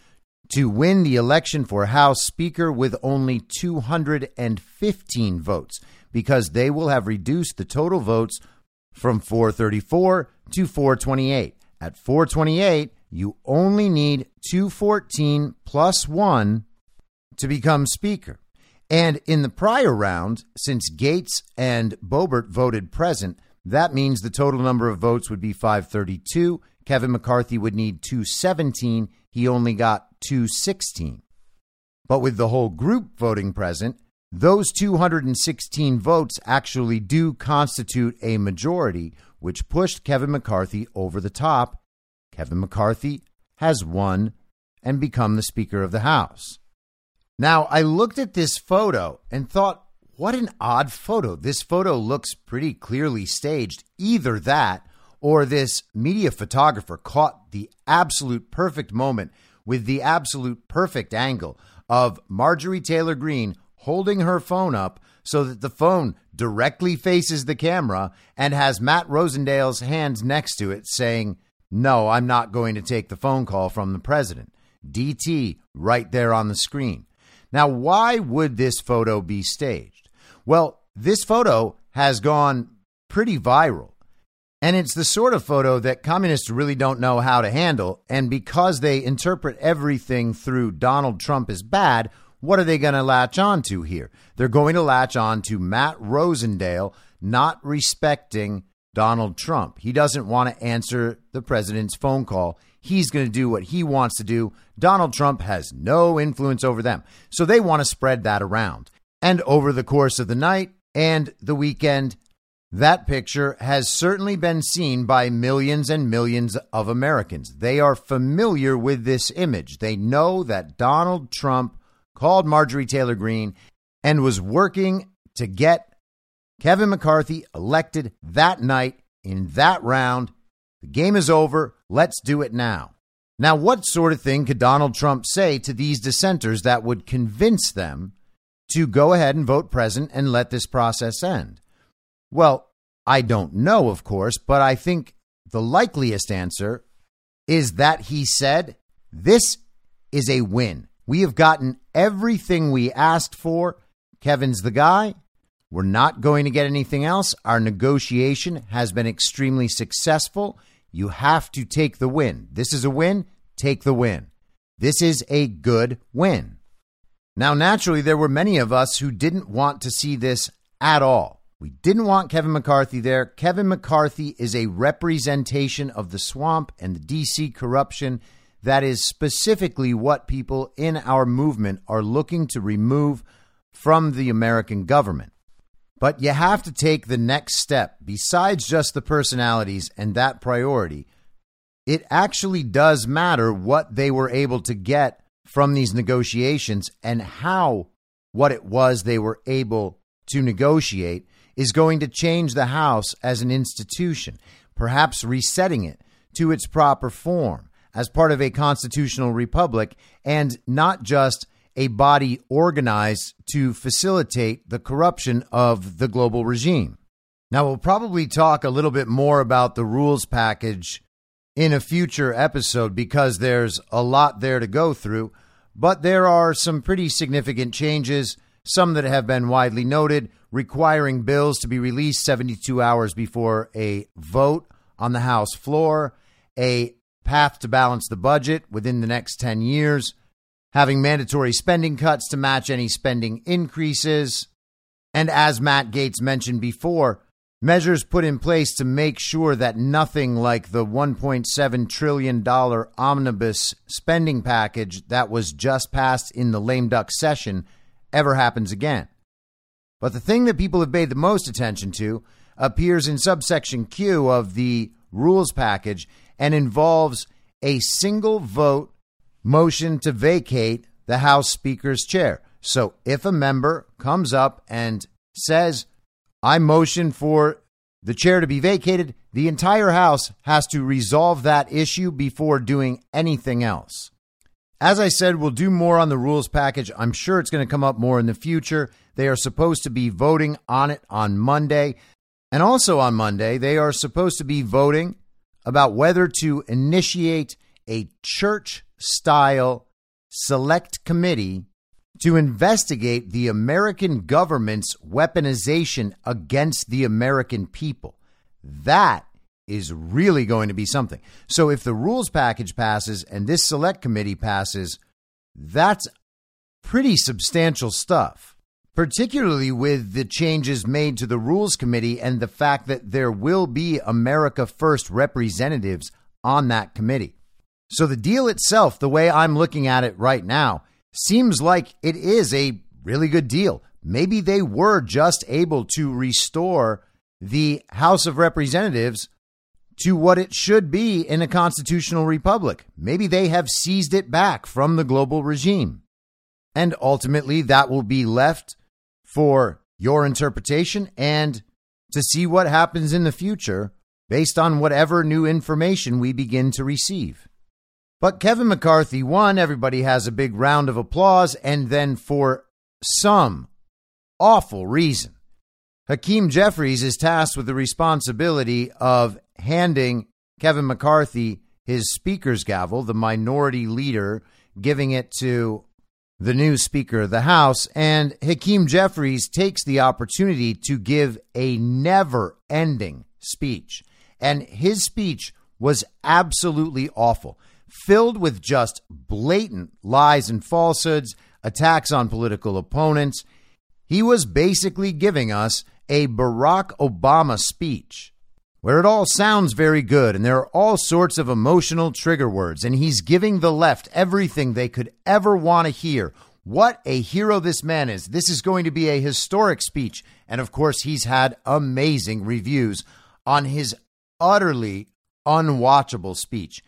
to win the election for House Speaker with only 215 votes because they will have reduced the total votes from 434 to 428. At 428, you only need 214 plus 1 to become Speaker. And in the prior round, since Gaetz and Boebert voted present, that means the total number of votes would be 532. Kevin McCarthy would need 217. He only got 216. But with the whole group voting present, those 216 votes actually do constitute a majority, which pushed Kevin McCarthy over the top. Kevin McCarthy has won and become the Speaker of the House. Now, I looked at this photo and thought, what an odd photo. This photo looks pretty clearly staged. Either that or this media photographer caught the absolute perfect moment with the absolute perfect angle of Marjorie Taylor Greene holding her phone up so that the phone directly faces the camera and has Matt Rosendale's hands next to it saying, No, I'm not going to take the phone call from the president. DT right there on the screen. Now, why would this photo be staged? Well, this photo has gone pretty viral. And it's the sort of photo that communists really don't know how to handle. And because they interpret everything through Donald Trump as bad, what are they going to latch on to here? They're going to latch on to Matt Rosendale not respecting Donald Trump. He doesn't want to answer the president's phone call. He's going to do what he wants to do. Donald Trump has no influence over them. So they want to spread that around. And over the course of the night and the weekend, that picture has certainly been seen by millions and millions of Americans. They are familiar with this image. They know that Donald Trump called Marjorie Taylor Greene and was working to get Kevin McCarthy elected that night in that round. The game is over. Let's do it now. Now, what sort of thing could Donald Trump say to these dissenters that would convince them to go ahead and vote present and let this process end? Well, I don't know, of course, but I think the likeliest answer is that he said, This is a win. We have gotten everything we asked for. Kevin's the guy. We're not going to get anything else. Our negotiation has been extremely successful. You have to take the win. This is a win. Take the win. This is a good win. Now, naturally, there were many of us who didn't want to see this at all. We didn't want Kevin McCarthy there. Kevin McCarthy is a representation of the swamp and the DC corruption that is specifically what people in our movement are looking to remove from the American government. But you have to take the next step. Besides just the personalities and that priority, it actually does matter what they were able to get from these negotiations and how what it was they were able to negotiate is going to change the House as an institution, perhaps resetting it to its proper form as part of a constitutional republic and not just a body organized to facilitate the corruption of the global regime. Now, we'll probably talk a little bit more about the rules package in a future episode because there's a lot there to go through, but there are some pretty significant changes, some that have been widely noted, requiring bills to be released 72 hours before a vote on the House floor, a path to balance the budget within the next 10 years, having mandatory spending cuts to match any spending increases. And as Matt Gaetz mentioned before, measures put in place to make sure that nothing like the $1.7 trillion omnibus spending package that was just passed in the lame duck session ever happens again. But the thing that people have paid the most attention to appears in subsection Q of the rules package and involves a single vote motion to vacate the House Speaker's chair. So if a member comes up and says, I motion for the chair to be vacated, the entire House has to resolve that issue before doing anything else. As I said, we'll do more on the rules package. I'm sure it's going to come up more in the future. They are supposed to be voting on it on Monday. And also on Monday, they are supposed to be voting about whether to initiate a church style select committee to investigate the American government's weaponization against the American people. That is really going to be something. So if the rules package passes and this select committee passes, that's pretty substantial stuff, particularly with the changes made to the rules committee and the fact that there will be America First representatives on that committee. So the deal itself, the way I'm looking at it right now, seems like it is a really good deal. Maybe they were just able to restore the House of Representatives to what it should be in a constitutional republic. Maybe they have seized it back from the global regime. And ultimately, that will be left for your interpretation and to see what happens in the future based on whatever new information we begin to receive. But Kevin McCarthy won. Everybody has a big round of applause. And then for some awful reason, Hakeem Jeffries is tasked with the responsibility of handing Kevin McCarthy his speaker's gavel, the minority leader, giving it to the new Speaker of the House. And Hakeem Jeffries takes the opportunity to give a never ending speech. And his speech was absolutely awful filled with just blatant lies and falsehoods, attacks on political opponents. He was basically giving us a Barack Obama speech where it all sounds very good and there are all sorts of emotional trigger words, and he's giving the left everything they could ever want to hear. What a hero this man is. This is going to be a historic speech. And of course, he's had amazing reviews on his utterly unwatchable speech.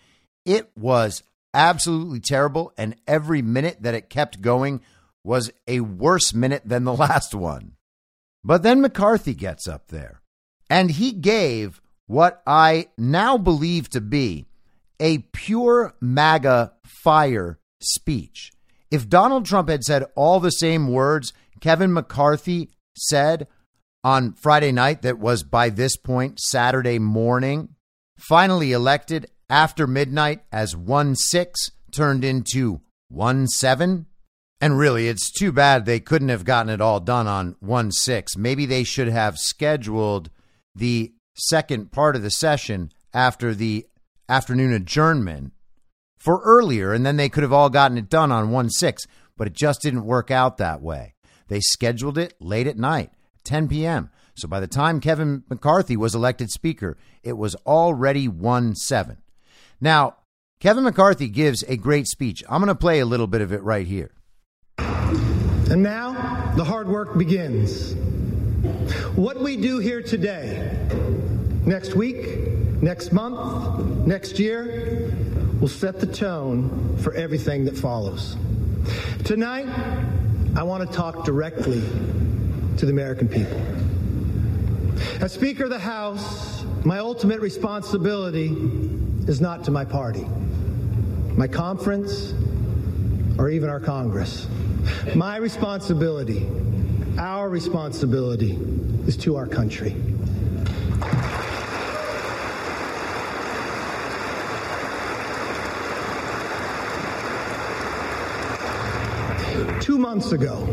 It was absolutely terrible, and every minute that it kept going was a worse minute than the <laughs> last one. But then McCarthy gets up there, and he gave what I now believe to be a pure MAGA fire speech. If Donald Trump had said all the same words Kevin McCarthy said on Friday night, that was by this point Saturday morning, finally elected after midnight as 1 6 turned into 1 7. And really, it's too bad they couldn't have gotten it all done on 1 6. Maybe they should have scheduled the second part of the session after the afternoon adjournment for earlier, and then they could have all gotten it done on 1 6. But it just didn't work out that way. They scheduled it late at night, 10 p.m. So by the time Kevin McCarthy was elected Speaker, it was already 1 7. Now, Kevin McCarthy gives a great speech. I'm going to play a little bit of it right here. And now the hard work begins. What we do here today, next week, next month, next year, will set the tone for everything that follows. Tonight, I want to talk directly to the American people. As Speaker of the House, my ultimate responsibility is not to my party, my conference, or even our Congress. My responsibility, our responsibility, is to our country. Two months ago,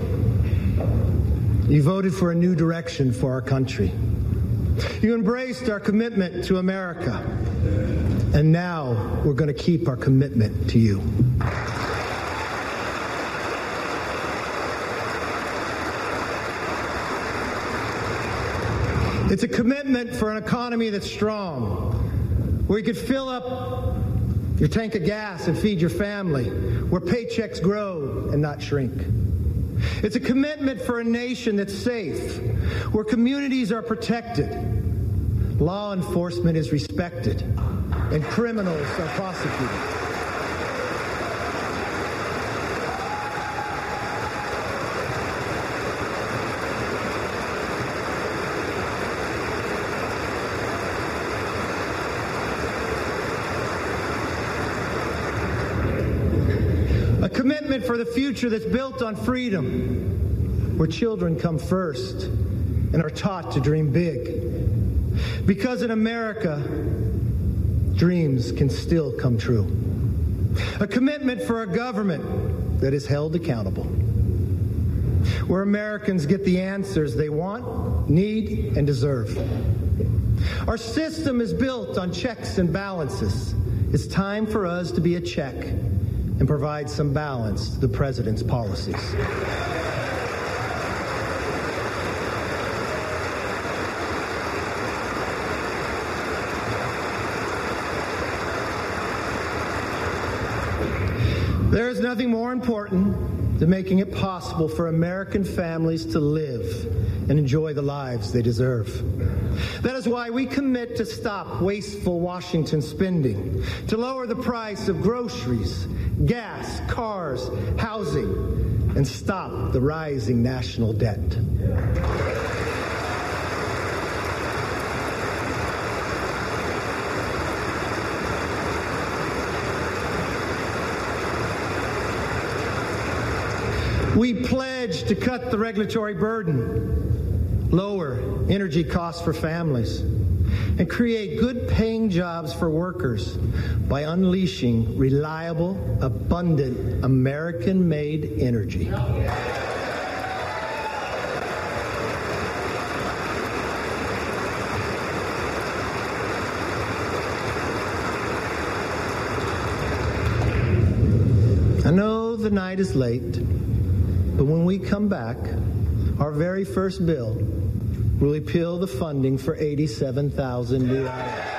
you voted for a new direction for our country. You embraced our commitment to America. And now we're going to keep our commitment to you. It's a commitment for an economy that's strong, where you could fill up your tank of gas and feed your family, where paychecks grow and not shrink. It's a commitment for a nation that's safe, where communities are protected, law enforcement is respected, and criminals are prosecuted. A commitment for the future that's built on freedom, where children come first and are taught to dream big. Because in America, dreams can still come true. A commitment for a government that is held accountable, where Americans get the answers they want, need, and deserve. Our system is built on checks and balances. It's time for us to be a check and provide some balance to the president's policies. There is nothing more important than making it possible for American families to live and enjoy the lives they deserve. That is why we commit to stop wasteful Washington spending, to lower the price of groceries, gas, cars, housing, and stop the rising national debt. We pledge to cut the regulatory burden, lower energy costs for families, and create good paying jobs for workers by unleashing reliable, abundant, American made energy. I know the night is late, but when we come back, our very first bill will repeal the funding for 87,000 new IRS.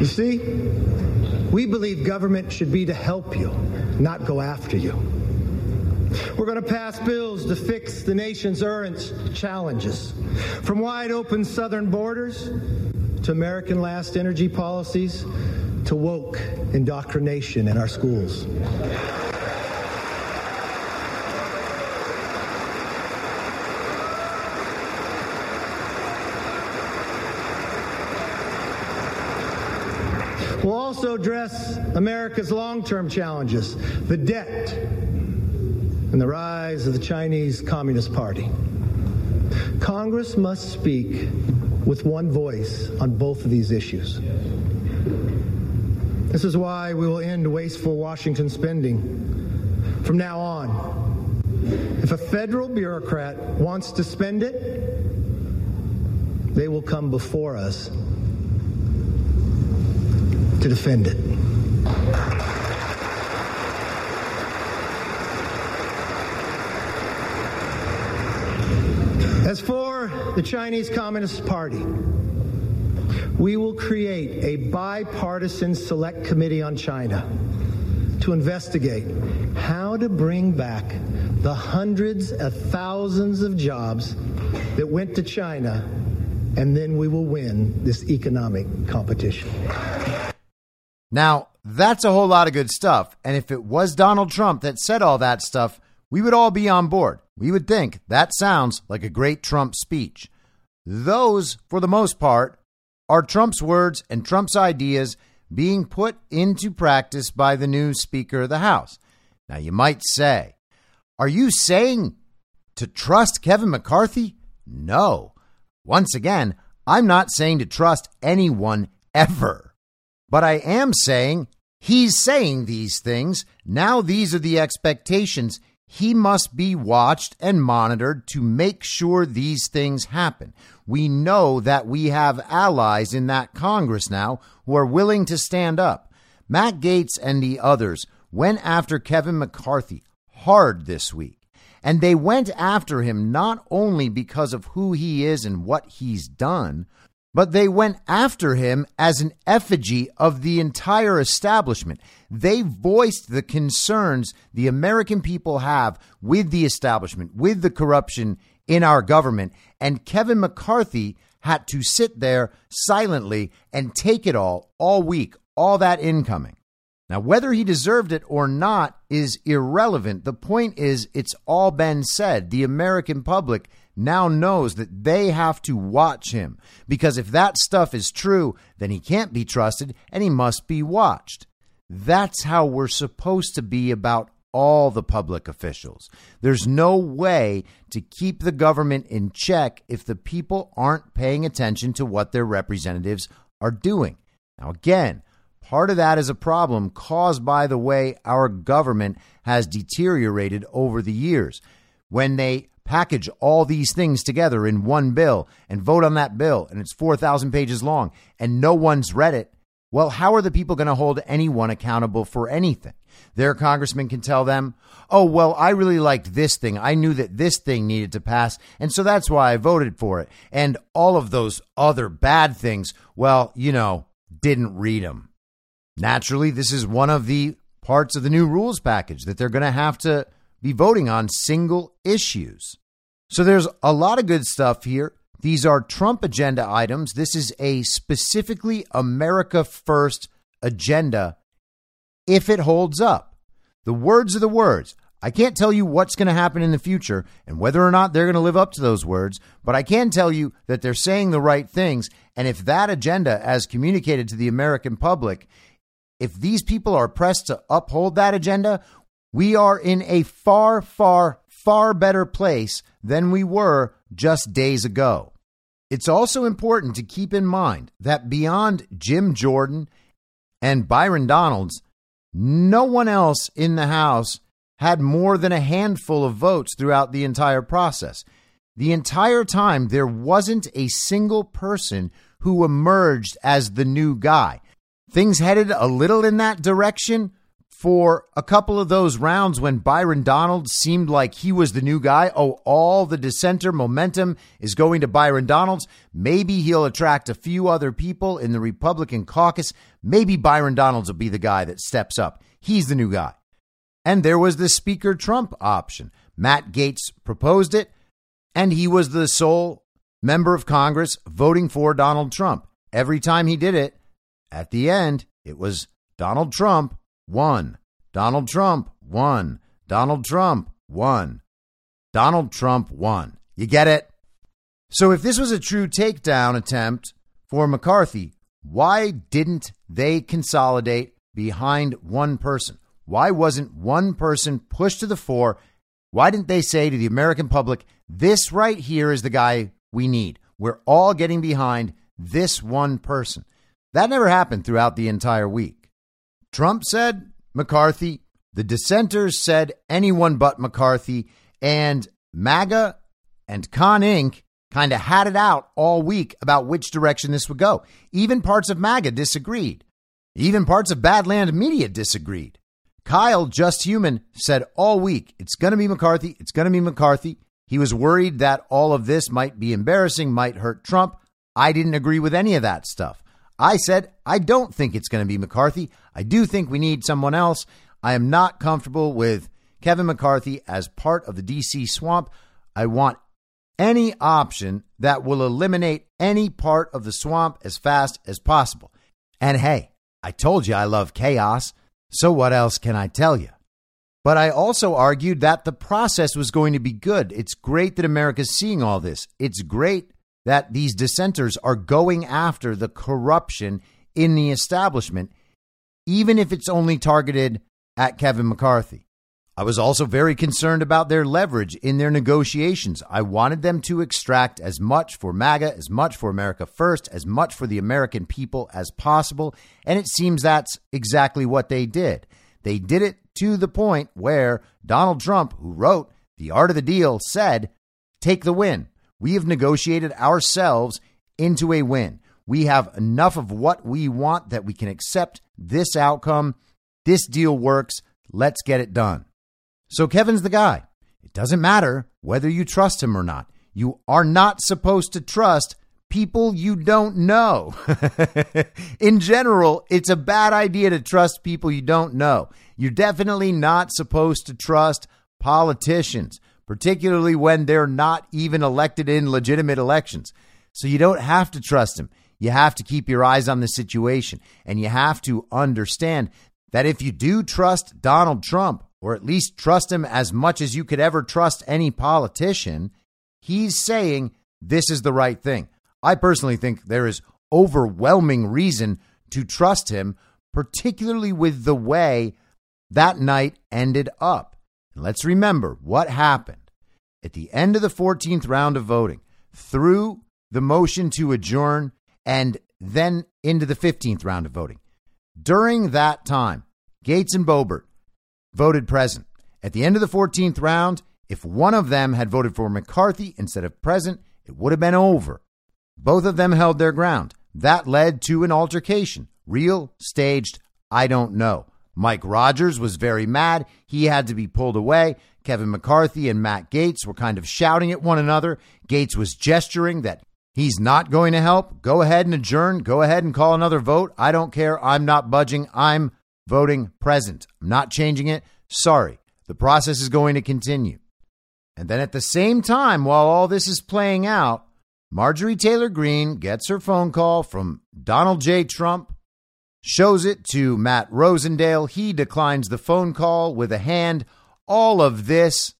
You see, we believe government should be to help you, not go after you. We're going to pass bills to fix the nation's urgent challenges, from wide open southern borders to American last energy policies to woke indoctrination in our schools. We'll also address America's long term challenges the debt and the rise of the Chinese Communist Party. Congress must speak with one voice on both of these issues. This is why we will end wasteful Washington spending. From now on, if a federal bureaucrat wants to spend it, they will come before us to defend it. As for the Chinese Communist Party, we will create a bipartisan select committee on China to investigate how to bring back the hundreds of thousands of jobs that went to China, and then we will win this economic competition. Now, that's a whole lot of good stuff. And if it was Donald Trump that said all that stuff, we would all be on board. We would think that sounds like a great Trump speech. Those, for the most part, are Trump's words and Trump's ideas being put into practice by the new Speaker of the House. Now, you might say, are you saying to trust Kevin McCarthy? No. Once again, I'm not saying to trust anyone ever. But I am saying he's saying these things. Now, these are the expectations he must be watched and monitored to make sure these things happen. We know that we have allies in that Congress now who are willing to stand up. Matt Gaetz and the others went after Kevin McCarthy hard this week. And they went after him not only because of who he is and what he's done, but they went after him as an effigy of the entire establishment. They voiced the concerns the American people have with the establishment, with the corruption in our government. And Kevin McCarthy had to sit there silently and take it all, all week, all that incoming. Now, whether he deserved it or not is irrelevant. The point is, it's all been said. The American public now knows that they have to watch him because if that stuff is true, then he can't be trusted and he must be watched. That's how we're supposed to be about all the public officials. There's no way to keep the government in check if the people aren't paying attention to what their representatives are doing. Now, again, part of that is a problem caused by the way our government has deteriorated over the years. When they package all these things together in one bill and vote on that bill, and it's 4,000 pages long, and no one's read it, well, how are the people going to hold anyone accountable for anything? Their congressman can tell them, oh, well, I really liked this thing. I knew that this thing needed to pass, and so that's why I voted for it. And all of those other bad things, well, you know, didn't read them. Naturally, this is one of the parts of the new rules package that they're going to have to be voting on single issues. So there's a lot of good stuff here. These are Trump agenda items. This is a specifically America First agenda if it holds up. The words are the words. I can't tell you what's going to happen in the future and whether or not they're going to live up to those words, but I can tell you that they're saying the right things. And if that agenda, as communicated to the American public, if these people are pressed to uphold that agenda, we are in a far, far, far better place than we were just days ago. It's also important to keep in mind that beyond Jim Jordan and Byron Donalds, no one else in the House had more than a handful of votes throughout the entire process. The entire time, there wasn't a single person who emerged as the new guy. Things headed a little in that direction for a couple of those rounds when Byron Donald seemed like he was the new guy. Oh, all the dissenter momentum is going to Byron Donalds. Maybe he'll attract a few other people in the Republican caucus. Maybe Byron Donalds will be the guy that steps up. He's the new guy. And there was the Speaker Trump option. Matt Gaetz proposed it, and he was the sole member of Congress voting for Donald Trump. Every time he did it, at the end, it was Donald Trump won. Donald Trump won. Donald Trump won. Donald Trump won. You get it? So if this was a true takedown attempt for McCarthy, why didn't they consolidate behind one person? Why wasn't one person pushed to the fore? Why didn't they say to the American public, this right here is the guy we need? We're all getting behind this one person. That never happened throughout the entire week. Trump said McCarthy. The dissenters said anyone but McCarthy. And MAGA and Con Inc. kind of had it out all week about which direction this would go. Even parts of MAGA disagreed. Even parts of Badland Media disagreed. Kyle, just human, said all week, it's going to be McCarthy. It's going to be McCarthy. He was worried that all of this might be embarrassing, might hurt Trump. I didn't agree with any of that stuff. I said, I don't think it's going to be McCarthy. I do think we need someone else. I am not comfortable with Kevin McCarthy as part of the DC swamp. I want any option that will eliminate any part of the swamp as fast as possible. And hey, I told you I love chaos, so what else can I tell you? But I also argued that the process was going to be good. It's great that America's seeing all this. It's great that these dissenters are going after the corruption in the establishment, even if it's only targeted at Kevin McCarthy. I was also very concerned about their leverage in their negotiations. I wanted them to extract as much for MAGA, as much for America First, as much for the American people as possible. And it seems that's exactly what they did. They did it to the point where Donald Trump, who wrote The Art of the Deal, said, Take the win. We have negotiated ourselves into a win. We have enough of what we want that we can accept this outcome. This deal works. Let's get it done. So Kevin's the guy. It doesn't matter whether you trust him or not. You are not supposed to trust people you don't know. <laughs> In general, it's a bad idea to trust people you don't know. You're definitely not supposed to trust politicians, particularly when they're not even elected in legitimate elections. So you don't have to trust them. You have to keep your eyes on the situation and you have to understand that if you do trust Donald Trump, or at least trust him as much as you could ever trust any politician, he's saying this is the right thing. I personally think there is overwhelming reason to trust him, particularly with the way that night ended up. And let's remember what happened at the end of the 14th round of voting through the motion to adjourn and then into the 15th round of voting. During that time, Gaetz and Boebert voted present. At the end of the 14th round, if one of them had voted for McCarthy instead of present, it would have been over. Both of them held their ground. That led to an altercation. Real, staged, I don't know. Mike Rogers was very mad. He had to be pulled away. Kevin McCarthy and Matt Gaetz were kind of shouting at one another. Gaetz was gesturing that he's not going to help. Go ahead and adjourn. Go ahead and call another vote. I don't care. I'm not budging. I'm voting present. I'm not changing it. Sorry. The process is going to continue. And then at the same time, while all this is playing out, Marjorie Taylor Greene gets her phone call from Donald J. Trump, shows it to Matt Rosendale. He declines the phone call with a hand. All of this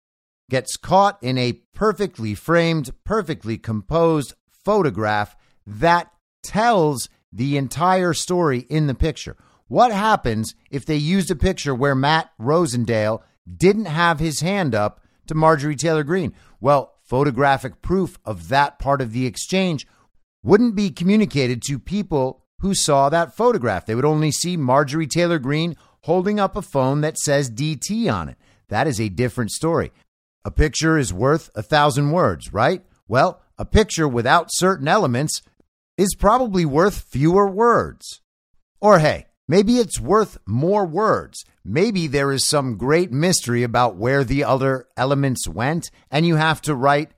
gets caught in a perfectly framed, perfectly composed photograph that tells the entire story in the picture. What happens if they used a picture where Matt Rosendale didn't have his hand up to Marjorie Taylor Greene? Well, photographic proof of that part of the exchange wouldn't be communicated to people who saw that photograph. They would only see Marjorie Taylor Greene holding up a phone that says DT on it. That is a different story. A picture is worth a thousand words, right? Well, a picture without certain elements is probably worth fewer words. Or hey, Maybe it's worth more words. Maybe there is some great mystery about where the other elements went, and you have to write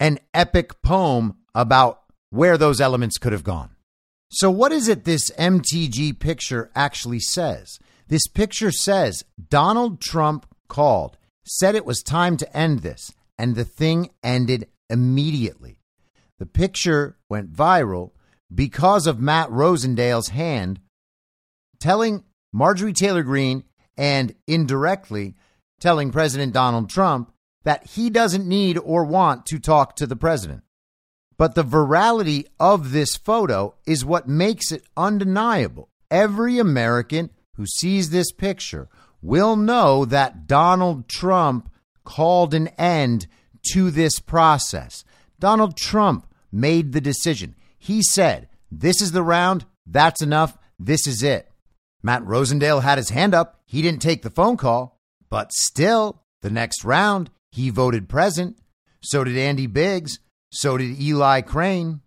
an epic poem about where those elements could have gone. So, what is it this MTG picture actually says? This picture says Donald Trump called, said it was time to end this, and the thing ended immediately. The picture went viral because of Matt Rosendale's hand telling Marjorie Taylor Greene and indirectly telling President Donald Trump that he doesn't need or want to talk to the president. But the virality of this photo is what makes it undeniable. Every American who sees this picture will know that Donald Trump called an end to this process. Donald Trump made the decision. He said, This is the round. That's enough. This is it. Matt Rosendale had his hand up. He didn't take the phone call, but still, the next round, he voted present. So did Andy Biggs. So did Eli Crane.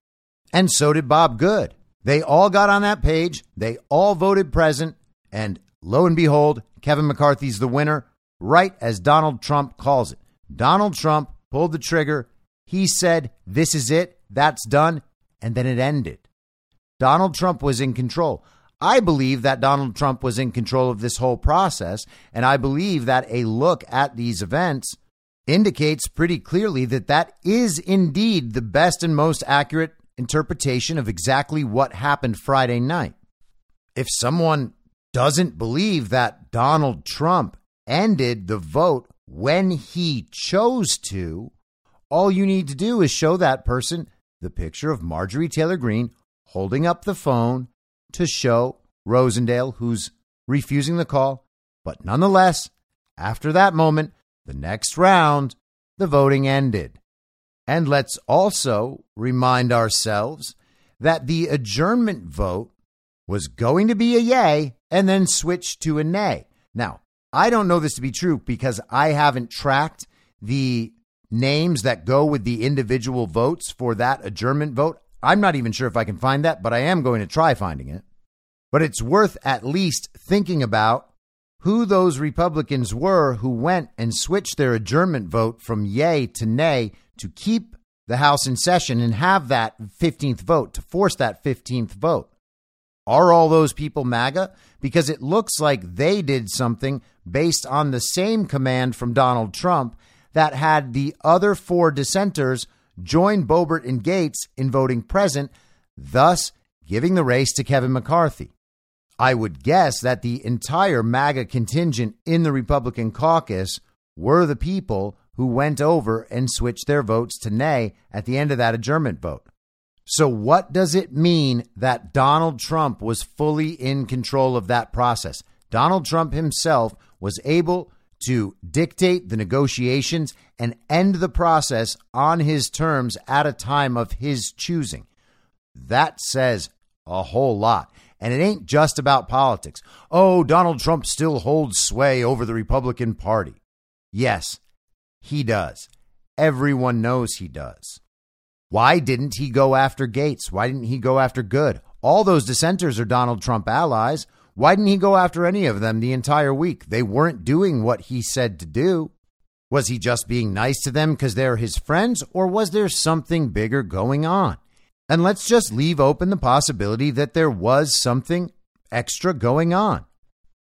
And so did Bob Good. They all got on that page. They all voted present. And lo and behold, Kevin McCarthy's the winner, right as Donald Trump calls it. Donald Trump pulled the trigger. He said, This is it. That's done. And then it ended. Donald Trump was in control. I believe that Donald Trump was in control of this whole process, and I believe that a look at these events indicates pretty clearly that that is indeed the best and most accurate interpretation of exactly what happened Friday night. If someone doesn't believe that Donald Trump ended the vote when he chose to, all you need to do is show that person the picture of Marjorie Taylor Greene holding up the phone to show Rosendale, who's refusing the call. But nonetheless, after that moment, the next round, the voting ended. And let's also remind ourselves that the adjournment vote was going to be a yay and then switch to a nay. Now, I don't know this to be true because I haven't tracked the names that go with the individual votes for that adjournment vote. I'm not even sure if I can find that, but I am going to try finding it. But it's worth at least thinking about who those Republicans were who went and switched their adjournment vote from yay to nay to keep the House in session and have that 15th vote, to force that 15th vote. Are all those people MAGA? Because it looks like they did something based on the same command from Donald Trump that had the other four dissenters join Boebert and Gaetz in voting present, thus giving the race to Kevin McCarthy. I would guess that the entire MAGA contingent in the Republican caucus were the people who went over and switched their votes to nay at the end of that adjournment vote. So, what does it mean that Donald Trump was fully in control of that process? Donald Trump himself was able to dictate the negotiations and end the process on his terms at a time of his choosing. That says a whole lot. And it ain't just about politics. Oh, Donald Trump still holds sway over the Republican Party. Yes, he does. Everyone knows he does. Why didn't he go after Gaetz? Why didn't he go after Good? All those dissenters are Donald Trump allies. Why didn't he go after any of them the entire week? They weren't doing what he said to do. Was he just being nice to them because they're his friends, or was there something bigger going on? And let's just leave open the possibility that there was something extra going on.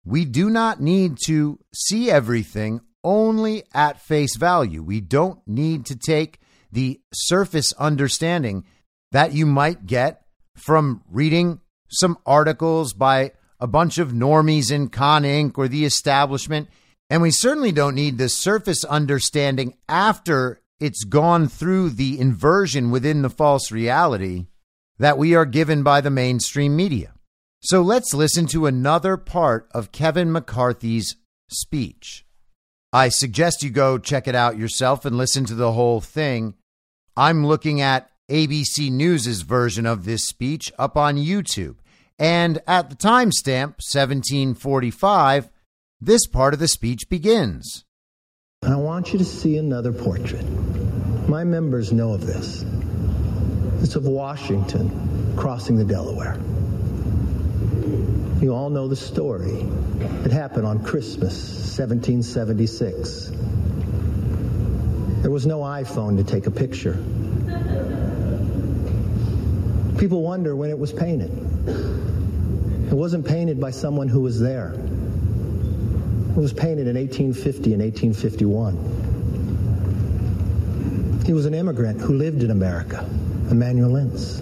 We do not need to see everything only at face value. We don't need to take the surface understanding that you might get from reading some articles by a bunch of normies in Con Inc. or the establishment. And we certainly don't need the surface understanding after it's gone through the inversion within the false reality that we are given by the mainstream media. So let's listen to another part of Kevin McCarthy's speech. I suggest you go check it out yourself and listen to the whole thing. I'm looking at ABC News' version of this speech up on YouTube. And at the timestamp, 1745, this part of the speech begins. I want you to see another portrait. My members know of this. It's of Washington crossing the Delaware. You all know the story. It happened on Christmas, 1776. There was no iPhone to take a picture. People wonder when it was painted. It wasn't painted by someone who was there. It was painted in 1850 and 1851. He was an immigrant who lived in America, Emanuel Leutze.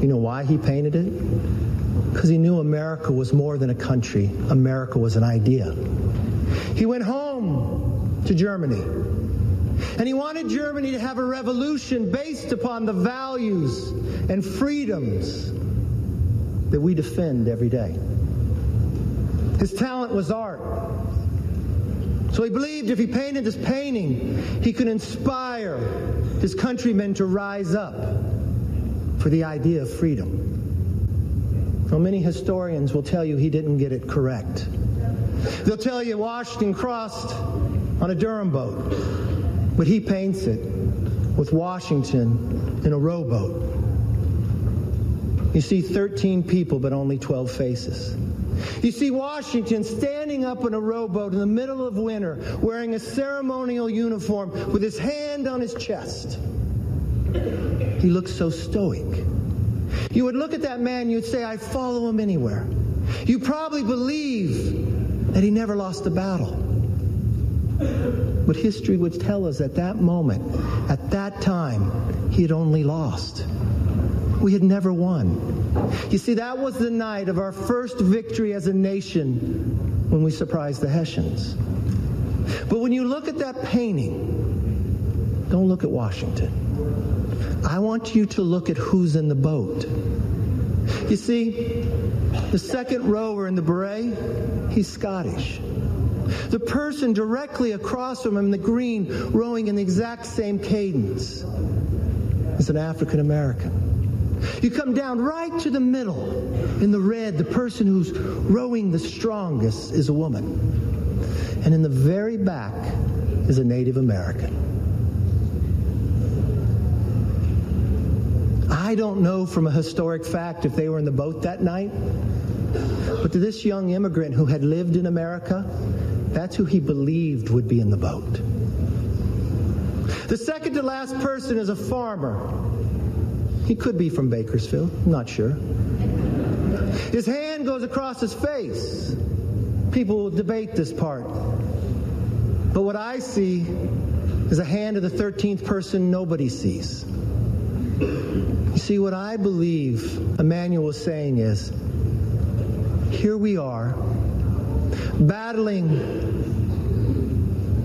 You know why he painted it? Because he knew America was more than a country. America was an idea. He went home to Germany. And he wanted Germany to have a revolution based upon the values and freedoms that we defend every day. His talent was art. So he believed if he painted this painting, he could inspire his countrymen to rise up for the idea of freedom. Well, many historians will tell you he didn't get it correct. They'll tell you Washington crossed on a Durham boat, but he paints it with Washington in a rowboat. You see 13 people, but only 12 faces. You see Washington standing up in a rowboat in the middle of winter, wearing a ceremonial uniform with his hand on his chest. He looks so stoic. You would look at that man, you'd say, I'd follow him anywhere. You probably believe that he never lost a battle. But history would tell us at that moment, at that time, he had only lost. We had never won. You see, that was the night of our first victory as a nation when we surprised the Hessians. But when you look at that painting, don't look at Washington. I want you to look at who's in the boat. You see, the second rower in the beret, he's Scottish. The person directly across from him in the green, rowing in the exact same cadence, is an African American. You come down right to the middle. In the red, the person who's rowing the strongest is a woman. And in the very back is a Native American. I don't know from a historic fact if they were in the boat that night, but to this young immigrant who had lived in America, that's who he believed would be in the boat. The second to last person is a farmer. He could be from Bakersfield, not sure. His hand goes across his face. People will debate this part. But what I see is a hand of the 13th person nobody sees. You see, what I believe Emmanuel was saying is here we are, battling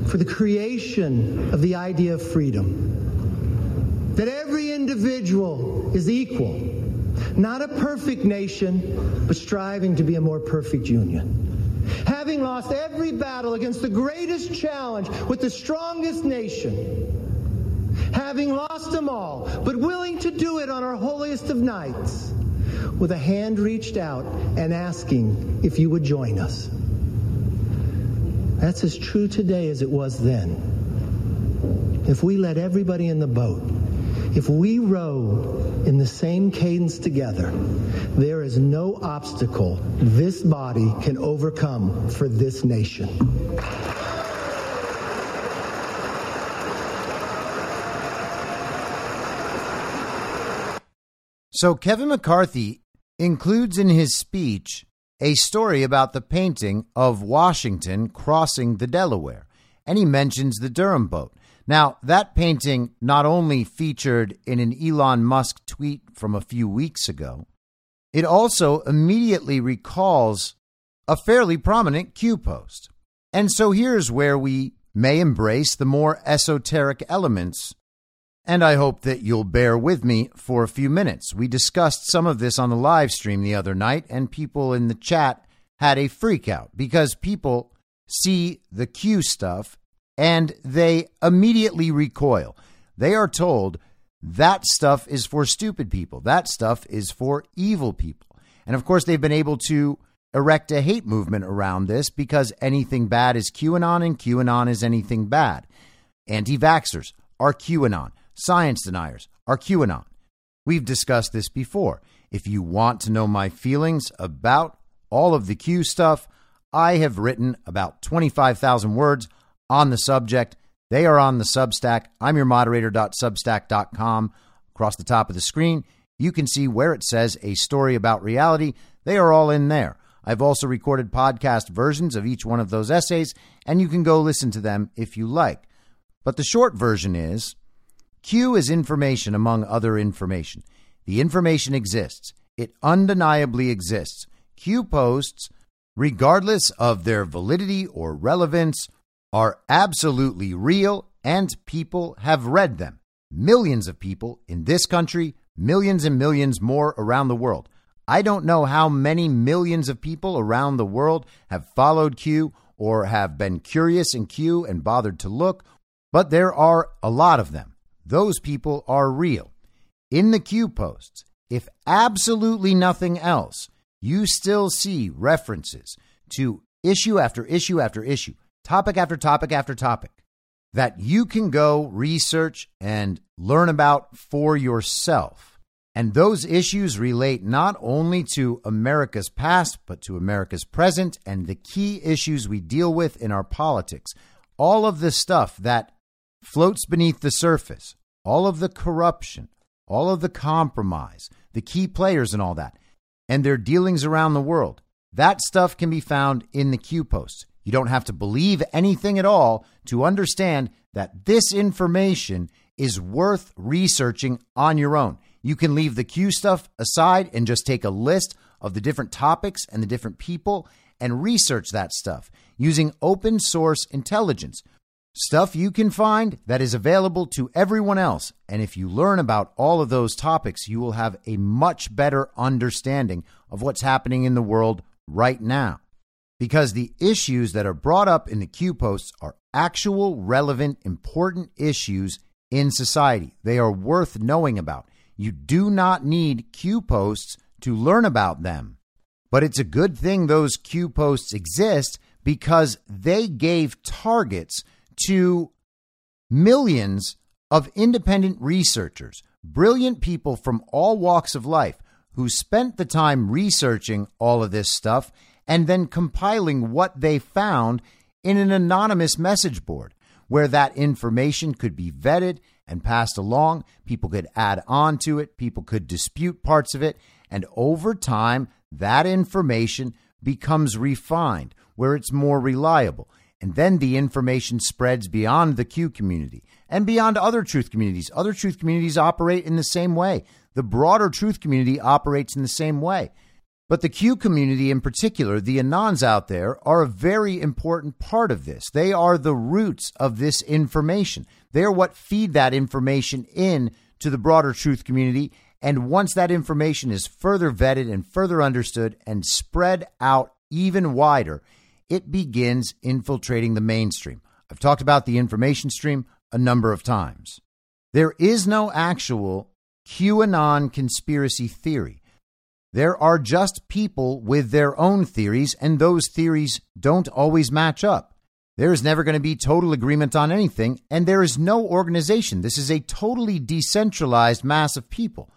for the creation of the idea of freedom. That every individual is equal, not a perfect nation, but striving to be a more perfect union. Having lost every battle against the greatest challenge with the strongest nation, having lost them all, but willing to do it on our holiest of nights, with a hand reached out and asking if you would join us. That's as true today as it was then. If we let everybody in the boat, if we row in the same cadence together, there is no obstacle this body can overcome for this nation. So Kevin McCarthy includes in his speech a story about the painting of Washington crossing the Delaware, and he mentions the Durham boat. Now, that painting not only featured in an Elon Musk tweet from a few weeks ago, it also immediately recalls a fairly prominent Q post. And so here's where we may embrace the more esoteric elements and I hope that you'll bear with me for a few minutes. We discussed some of this on the live stream the other night, and people in the chat had a freak out because people see the Q stuff and they immediately recoil. They are told that stuff is for stupid people, that stuff is for evil people. And of course, they've been able to erect a hate movement around this because anything bad is QAnon and QAnon is anything bad. Anti vaxxers are QAnon science deniers are QAnon. We've discussed this before. If you want to know my feelings about all of the Q stuff, I have written about 25,000 words on the subject. They are on the Substack. I'm your moderator.substack.com. Across the top of the screen, you can see where it says a story about reality. They are all in there. I've also recorded podcast versions of each one of those essays, and you can go listen to them if you like. But the short version is Q is information among other information. The information exists. It undeniably exists. Q posts, regardless of their validity or relevance, are absolutely real and people have read them. Millions of people in this country, millions and millions more around the world. I don't know how many millions of people around the world have followed Q or have been curious in Q and bothered to look, but there are a lot of them those people are real. In the Q posts, if absolutely nothing else, you still see references to issue after issue after issue, topic after topic after topic that you can go research and learn about for yourself. And those issues relate not only to America's past, but to America's present and the key issues we deal with in our politics. All of the stuff that floats beneath the surface, all of the corruption, all of the compromise, the key players and all that, and their dealings around the world. That stuff can be found in the Q posts. You don't have to believe anything at all to understand that this information is worth researching on your own. You can leave the Q stuff aside and just take a list of the different topics and the different people and research that stuff using open source intelligence. Stuff you can find that is available to everyone else. And if you learn about all of those topics, you will have a much better understanding of what's happening in the world right now. Because the issues that are brought up in the Q posts are actual, relevant, important issues in society. They are worth knowing about. You do not need Q posts to learn about them. But it's a good thing those Q posts exist because they gave targets to millions of independent researchers, brilliant people from all walks of life who spent the time researching all of this stuff and then compiling what they found in an anonymous message board where that information could be vetted and passed along. People could add on to it, people could dispute parts of it. And over time, that information becomes refined where it's more reliable. And then the information spreads beyond the Q community and beyond other truth communities. Other truth communities operate in the same way. The broader truth community operates in the same way. But the Q community in particular, the Anons out there, are a very important part of this. They are the roots of this information. They are what feed that information in to the broader truth community. And once that information is further vetted and further understood and spread out even wider, it begins infiltrating the mainstream. I've talked about the information stream a number of times. There is no actual QAnon conspiracy theory. There are just people with their own theories, and those theories don't always match up. There is never going to be total agreement on anything, and there is no organization. This is a totally decentralized mass of people.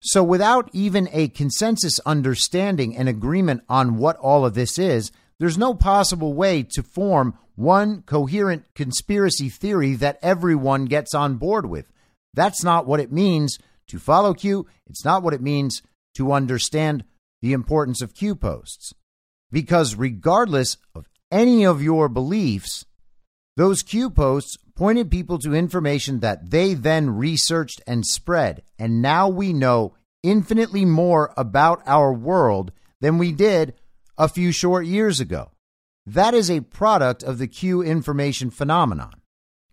So, without even a consensus understanding and agreement on what all of this is, there's no possible way to form one coherent conspiracy theory that everyone gets on board with. That's not what it means to follow Q. It's not what it means to understand the importance of Q posts. Because regardless of any of your beliefs, those Q posts pointed people to information that they then researched and spread. And now we know infinitely more about our world than we did a few short years ago. That is a product of the Q information phenomenon.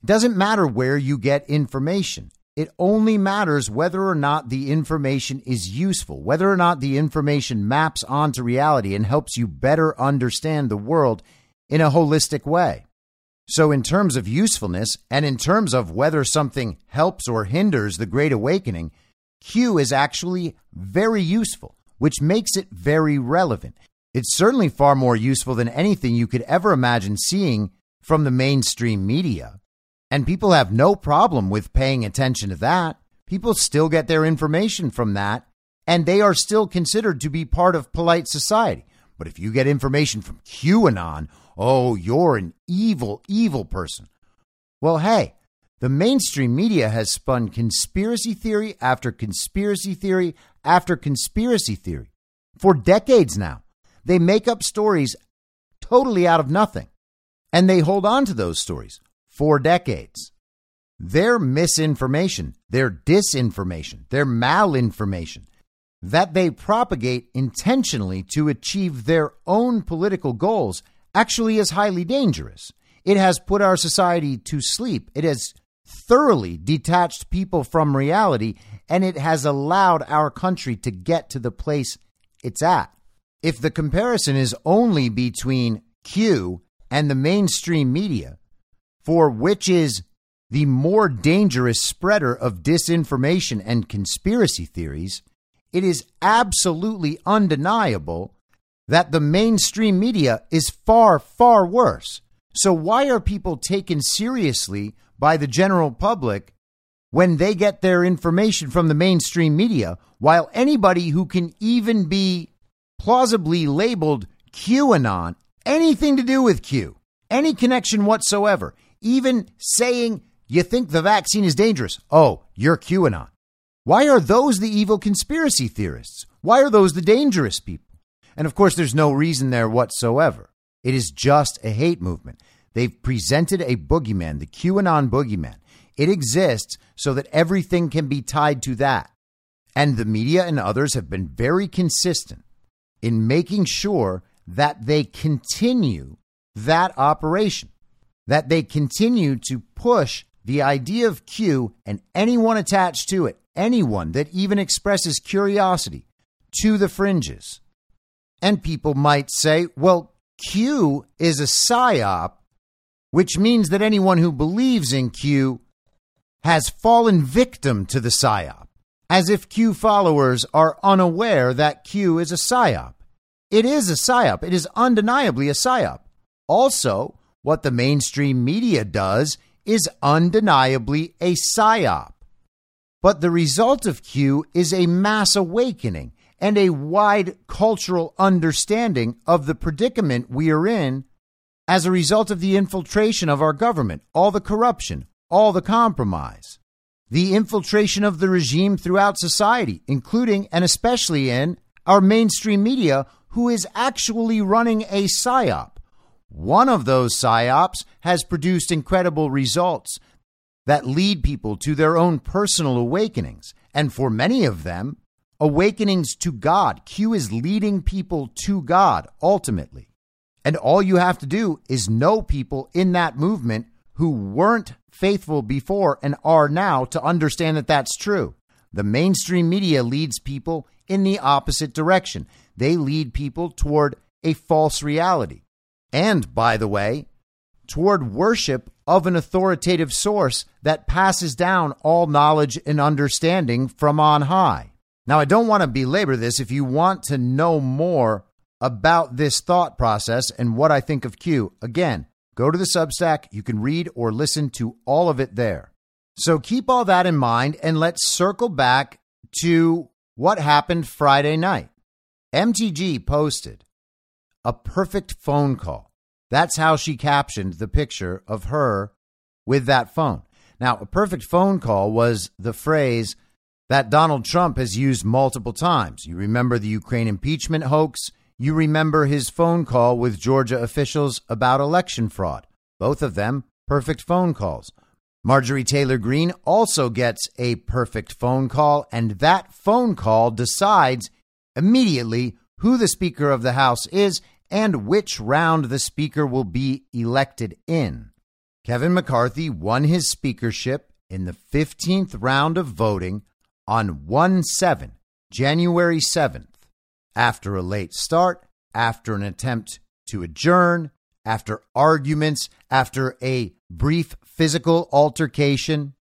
It doesn't matter where you get information. It only matters whether or not the information is useful, whether or not the information maps onto reality and helps you better understand the world in a holistic way. So, in terms of usefulness and in terms of whether something helps or hinders the Great Awakening, Q is actually very useful, which makes it very relevant. It's certainly far more useful than anything you could ever imagine seeing from the mainstream media. And people have no problem with paying attention to that. People still get their information from that, and they are still considered to be part of polite society. But if you get information from QAnon, oh, you're an evil, evil person. Well, hey, the mainstream media has spun conspiracy theory after conspiracy theory after conspiracy theory for decades now. They make up stories totally out of nothing, and they hold on to those stories for decades. Their misinformation, their disinformation, their malinformation that they propagate intentionally to achieve their own political goals actually is highly dangerous. It has put our society to sleep. It has thoroughly detached people from reality, and it has allowed our country to get to the place it's at. If the comparison is only between Q and the mainstream media, for which is the more dangerous spreader of disinformation and conspiracy theories, it is absolutely undeniable that the mainstream media is far, far worse. So, why are people taken seriously by the general public when they get their information from the mainstream media, while anybody who can even be plausibly labeled QAnon, anything to do with Q, any connection whatsoever, even saying you think the vaccine is dangerous. Oh, you're QAnon. Why are those the evil conspiracy theorists? Why are those the dangerous people? And of course, there's no reason there whatsoever. It is just a hate movement. They've presented a boogeyman, the QAnon boogeyman. It exists so that everything can be tied to that. And the media and others have been very consistent in making sure that they continue that operation that they continue to push the idea of Q and anyone attached to it, anyone that even expresses curiosity, to the fringes. And people might say, well, Q is a psyop, which means that anyone who believes in Q has fallen victim to the psyop. As if Q followers are unaware that Q is a psyop. It is a psyop. It is undeniably a psyop. Also, what the mainstream media does is undeniably a psyop. But the result of Q is a mass awakening and a wide cultural understanding of the predicament we are in as a result of the infiltration of our government, all the corruption, all the compromise, the infiltration of the regime throughout society, including and especially in our mainstream media, who is actually running a psyop. One of those psyops has produced incredible results that lead people to their own personal awakenings. And for many of them, awakenings to God. Q is leading people to God ultimately. And all you have to do is know people in that movement who weren't faithful before and are now to understand that that's true. The mainstream media leads people in the opposite direction. They lead people toward a false reality. And, by the way, toward worship of an authoritative source that passes down all knowledge and understanding from on high. Now, I don't want to belabor this. If you want to know more about this thought process and what I think of Q, again, go to the Substack. You can read or listen to all of it there. So keep all that in mind and let's circle back to what happened Friday night. MTG posted a perfect phone call. That's how she captioned the picture of her with that phone. Now, a perfect phone call was the phrase that Donald Trump has used multiple times. You remember the Ukraine impeachment hoax. You remember his phone call with Georgia officials about election fraud. Both of them perfect phone calls. Marjorie Taylor Greene also gets a perfect phone call, and that phone call decides immediately who the Speaker of the House is and which round the Speaker will be elected in. Kevin McCarthy won his speakership in the 15th round of voting on 1 7, January 7th, after a late start, after an attempt to adjourn, after arguments, after a brief physical altercation.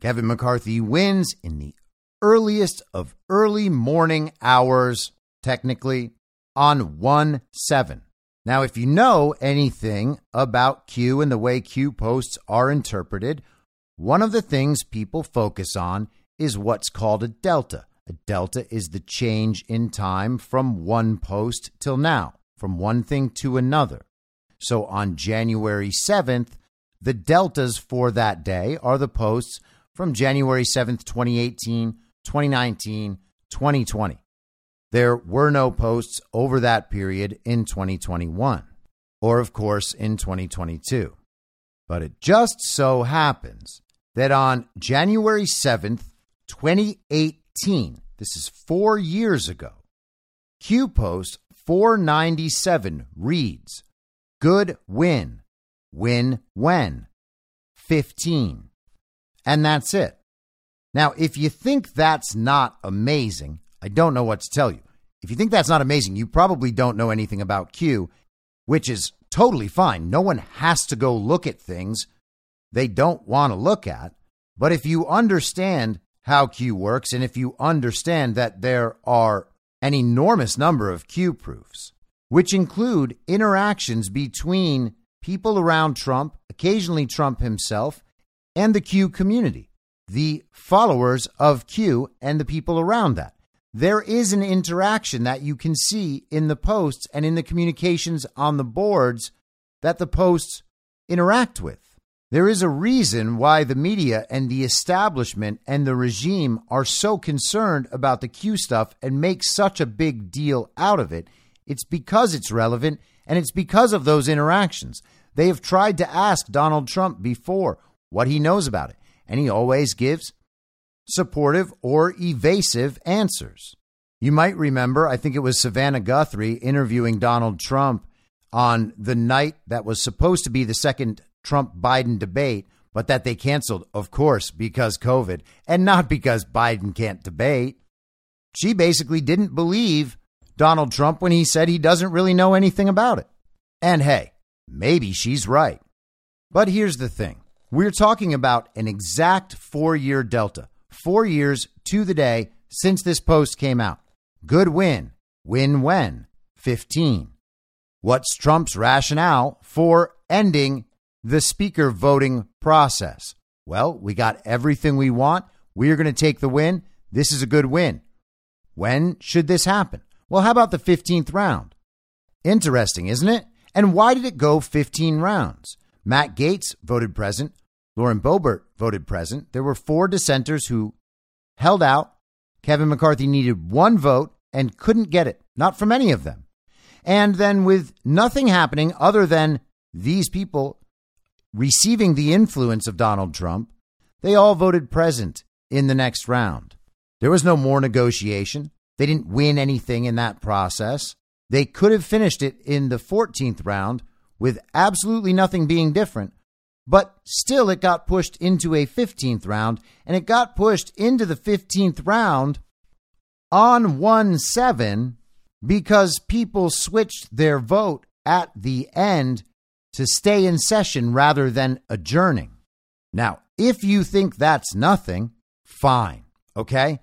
Kevin McCarthy wins in the earliest of early morning hours, technically, on 1 7. Now, if you know anything about Q and the way Q posts are interpreted, one of the things people focus on is what's called a delta. Delta is the change in time from one post till now, from one thing to another. So on January 7th, the deltas for that day are the posts from January 7th, 2018, 2019, 2020. There were no posts over that period in 2021, or of course in 2022. But it just so happens that on January 7th, 2018, this is four years ago, Q Post 497 reads Good win, win when, 15. And that's it. Now, if you think that's not amazing, I don't know what to tell you. If you think that's not amazing, you probably don't know anything about Q, which is totally fine. No one has to go look at things they don't want to look at. But if you understand how Q works and if you understand that there are an enormous number of Q proofs, which include interactions between people around Trump, occasionally Trump himself, and the Q community, the followers of Q and the people around that there is an interaction that you can see in the posts and in the communications on the boards that the posts interact with. There is a reason why the media and the establishment and the regime are so concerned about the Q stuff and make such a big deal out of it. It's because it's relevant and it's because of those interactions. They have tried to ask Donald Trump before what he knows about it, and he always gives supportive, or evasive answers. You might remember, I think it was Savannah Guthrie interviewing Donald Trump on the night that was supposed to be the second Trump Biden debate, but that they canceled, of course, because COVID, and not because Biden can't debate. She basically didn't believe Donald Trump when he said he doesn't really know anything about it. And hey, maybe she's right. But here's the thing we're talking about an exact four year delta four years to the day since this post came out. Good win. Win when? 15. What's Trump's rationale for ending the speaker voting process? Well, we got everything we want. We're going to take the win. This is a good win. When should this happen? Well, how about the 15th round? Interesting, isn't it? And why did it go 15 rounds? Matt Gaetz voted present. Lauren Boebert voted present. There were four dissenters who held out. Kevin McCarthy needed one vote and couldn't get it, not from any of them. And then, with nothing happening other than these people receiving the influence of Donald Trump, they all voted present in the next round. There was no more negotiation. They didn't win anything in that process. They could have finished it in the 14th round with absolutely nothing being different, but still it got pushed into a 15th round, and it got pushed into the 15th round on 1 7 because people switched their vote at the end to stay in session rather than adjourning. Now, if you think that's nothing, fine, okay?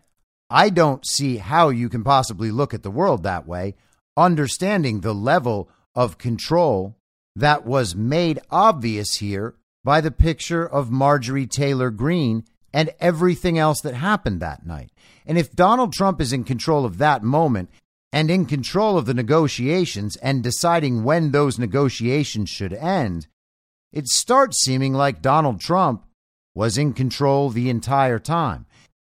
I don't see how you can possibly look at the world that way, understanding the level of control that was made obvious here by the picture of Marjorie Taylor Greene and everything else that happened that night. And if Donald Trump is in control of that moment and in control of the negotiations and deciding when those negotiations should end, it starts seeming like Donald Trump was in control the entire time.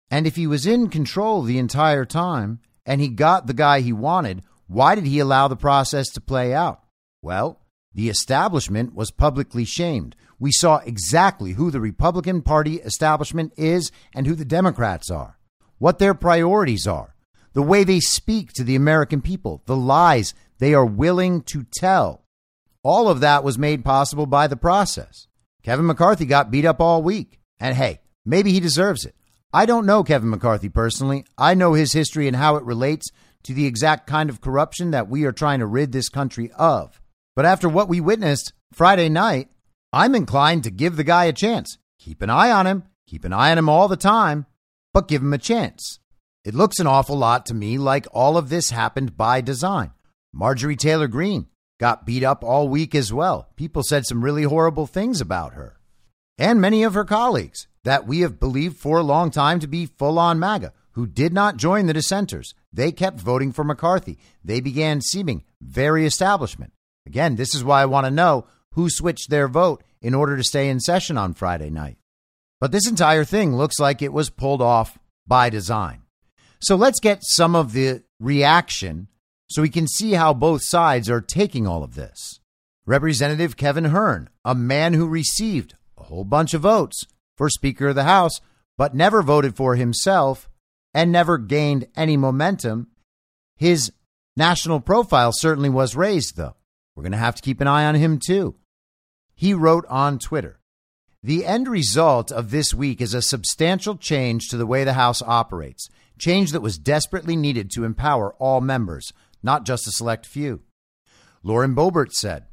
And if he was in control the entire time and he got the guy he wanted, why did he allow the process to play out? Well, the establishment was publicly shamed. We saw exactly who the Republican Party establishment is and who the Democrats are, what their priorities are, the way they speak to the American people, the lies they are willing to tell. All of that was made possible by the process. Kevin McCarthy got beat up all week. And hey, maybe he deserves it. I don't know Kevin McCarthy personally. I know his history and how it relates to the exact kind of corruption that we are trying to rid this country of. But after what we witnessed Friday night, I'm inclined to give the guy a chance. Keep an eye on him, keep an eye on him all the time, but give him a chance. It looks an awful lot to me like all of this happened by design. Marjorie Taylor Greene got beat up all week as well. People said some really horrible things about her. And many of her colleagues that we have believed for a long time to be full on MAGA, who did not join the dissenters. They kept voting for McCarthy. They began seeming very establishment. Again, this is why I want to know who switched their vote in order to stay in session on Friday night. But this entire thing looks like it was pulled off by design. So let's get some of the reaction so we can see how both sides are taking all of this. Representative Kevin Hern, a man who received a whole bunch of votes for Speaker of the House, but never voted for himself and never gained any momentum. His national profile certainly was raised, though. We're going to have to keep an eye on him, too. He wrote on Twitter The end result of this week is a substantial change to the way the House operates, change that was desperately needed to empower all members, not just a select few. Lauren Boebert said,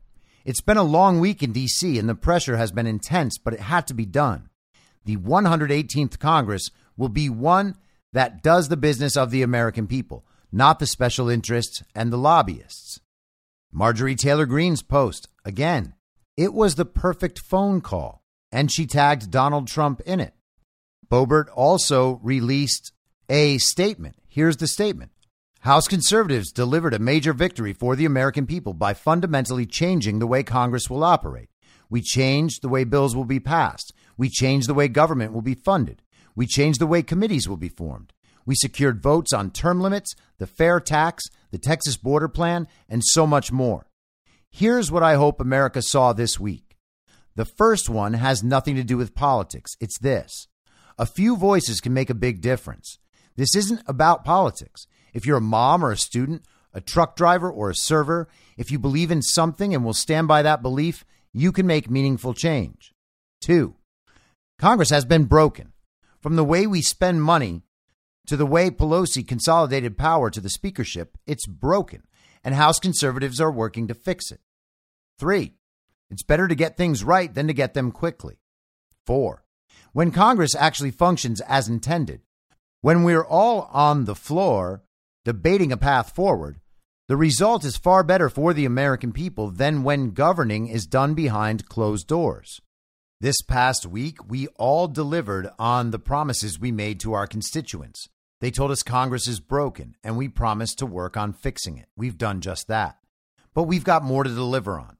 It's been a long week in D.C., and the pressure has been intense, but it had to be done. The 118th Congress will be one that does the business of the American people, not the special interests and the lobbyists. Marjorie Taylor Greene's post, again, it was the perfect phone call, and she tagged Donald Trump in it. Boebert also released a statement. Here's the statement House conservatives delivered a major victory for the American people by fundamentally changing the way Congress will operate. We changed the way bills will be passed. We changed the way government will be funded. We changed the way committees will be formed. We secured votes on term limits, the fair tax, the Texas border plan, and so much more. Here's what I hope America saw this week. The first one has nothing to do with politics. It's this a few voices can make a big difference. This isn't about politics. If you're a mom or a student, a truck driver or a server, if you believe in something and will stand by that belief, you can make meaningful change. Two, Congress has been broken. From the way we spend money to the way Pelosi consolidated power to the speakership, it's broken, and House conservatives are working to fix it. Three, it's better to get things right than to get them quickly. Four, when Congress actually functions as intended, when we're all on the floor debating a path forward, the result is far better for the American people than when governing is done behind closed doors. This past week, we all delivered on the promises we made to our constituents. They told us Congress is broken, and we promised to work on fixing it. We've done just that. But we've got more to deliver on.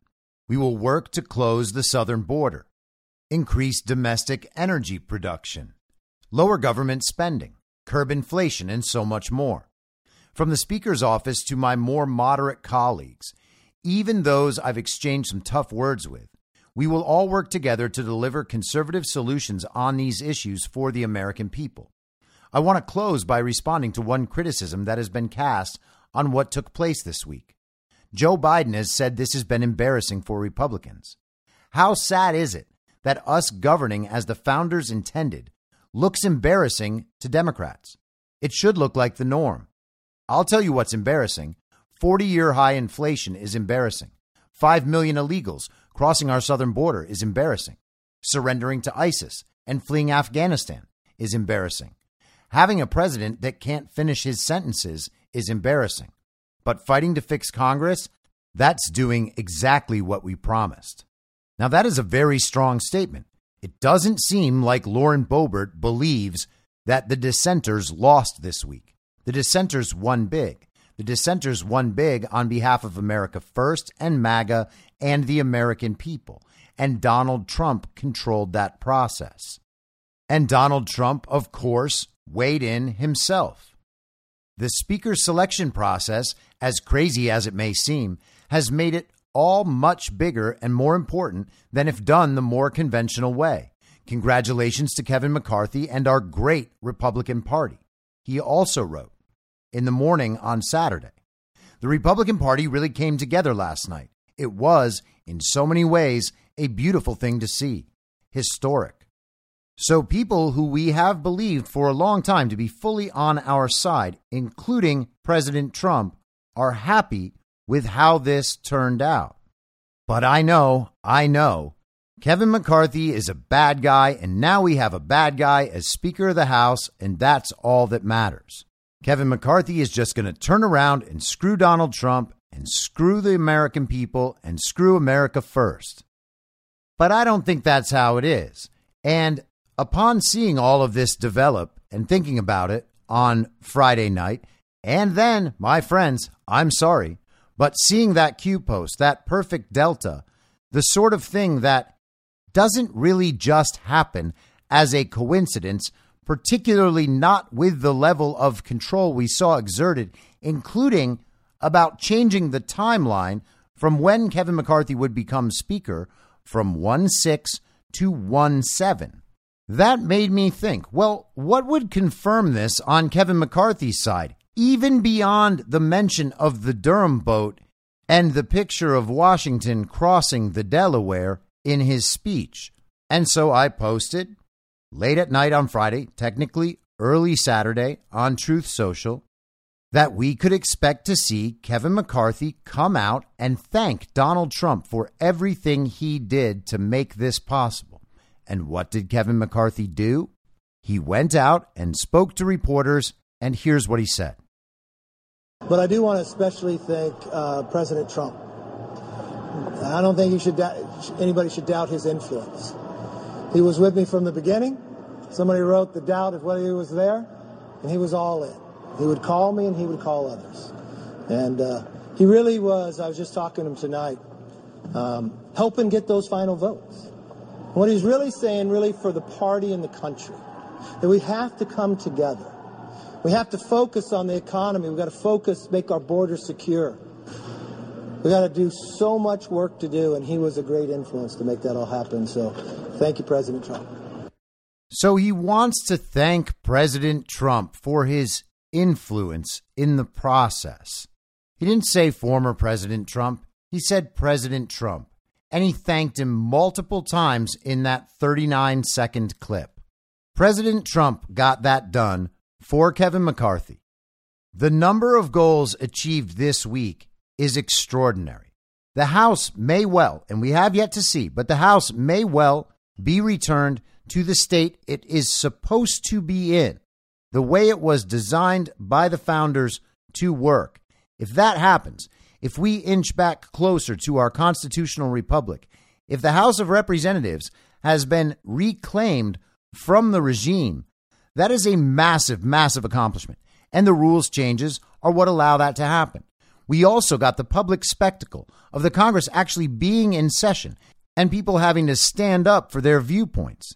We will work to close the southern border, increase domestic energy production, lower government spending, curb inflation, and so much more. From the Speaker's office to my more moderate colleagues, even those I've exchanged some tough words with, we will all work together to deliver conservative solutions on these issues for the American people. I want to close by responding to one criticism that has been cast on what took place this week. Joe Biden has said this has been embarrassing for Republicans. How sad is it that us governing as the founders intended looks embarrassing to Democrats? It should look like the norm. I'll tell you what's embarrassing 40 year high inflation is embarrassing. 5 million illegals crossing our southern border is embarrassing. Surrendering to ISIS and fleeing Afghanistan is embarrassing. Having a president that can't finish his sentences is embarrassing. But fighting to fix Congress, that's doing exactly what we promised. Now, that is a very strong statement. It doesn't seem like Lauren Boebert believes that the dissenters lost this week. The dissenters won big. The dissenters won big on behalf of America First and MAGA and the American people. And Donald Trump controlled that process. And Donald Trump, of course, weighed in himself. The speaker selection process, as crazy as it may seem, has made it all much bigger and more important than if done the more conventional way. Congratulations to Kevin McCarthy and our great Republican Party. He also wrote in the morning on Saturday The Republican Party really came together last night. It was, in so many ways, a beautiful thing to see, historic. So, people who we have believed for a long time to be fully on our side, including President Trump, are happy with how this turned out. But I know, I know, Kevin McCarthy is a bad guy, and now we have a bad guy as Speaker of the House, and that's all that matters. Kevin McCarthy is just going to turn around and screw Donald Trump and screw the American people and screw America first. But I don't think that's how it is. And upon seeing all of this develop and thinking about it on Friday night, and then, my friends, I'm sorry, but seeing that Q post, that perfect delta, the sort of thing that doesn't really just happen as a coincidence, particularly not with the level of control we saw exerted, including about changing the timeline from when Kevin McCarthy would become Speaker from 1 6 to 1 7. That made me think well, what would confirm this on Kevin McCarthy's side, even beyond the mention of the Durham boat and the picture of Washington crossing the Delaware in his speech? And so I posted late at night on Friday, technically early Saturday on Truth Social, that we could expect to see Kevin McCarthy come out and thank Donald Trump for everything he did to make this possible. And what did Kevin McCarthy do? He went out and spoke to reporters, and here's what he said. But I do want to especially thank uh, President Trump. I don't think should anybody should doubt his influence. He was with me from the beginning. Somebody wrote the doubt of whether he was there, and he was all in. He would call me and he would call others. And uh, he really was, I was just talking to him tonight, um, helping get those final votes. what he's really saying, really, for the party and the country, that we have to come together. We have to focus on the economy. We've got to focus, make our borders secure. We've got to do so much work to do, and he was a great influence to make that all happen. So thank you, President Trump. So he wants to thank President Trump for his influence in the process. He didn't say former President Trump, he said President Trump. And he thanked him multiple times in that 39 second clip. President Trump got that done for Kevin McCarthy. The number of goals achieved this week is extraordinary. The House may well, and we have yet to see, but the House may well be returned to the state it is supposed to be in, the way it was designed by the founders to work. If that happens, if we inch back closer to our constitutional republic, if the House of Representatives has been reclaimed from the regime, that is a massive, massive accomplishment. And the rules changes are what allow that to happen. We also got the public spectacle of the Congress actually being in session and people having to stand up for their viewpoints.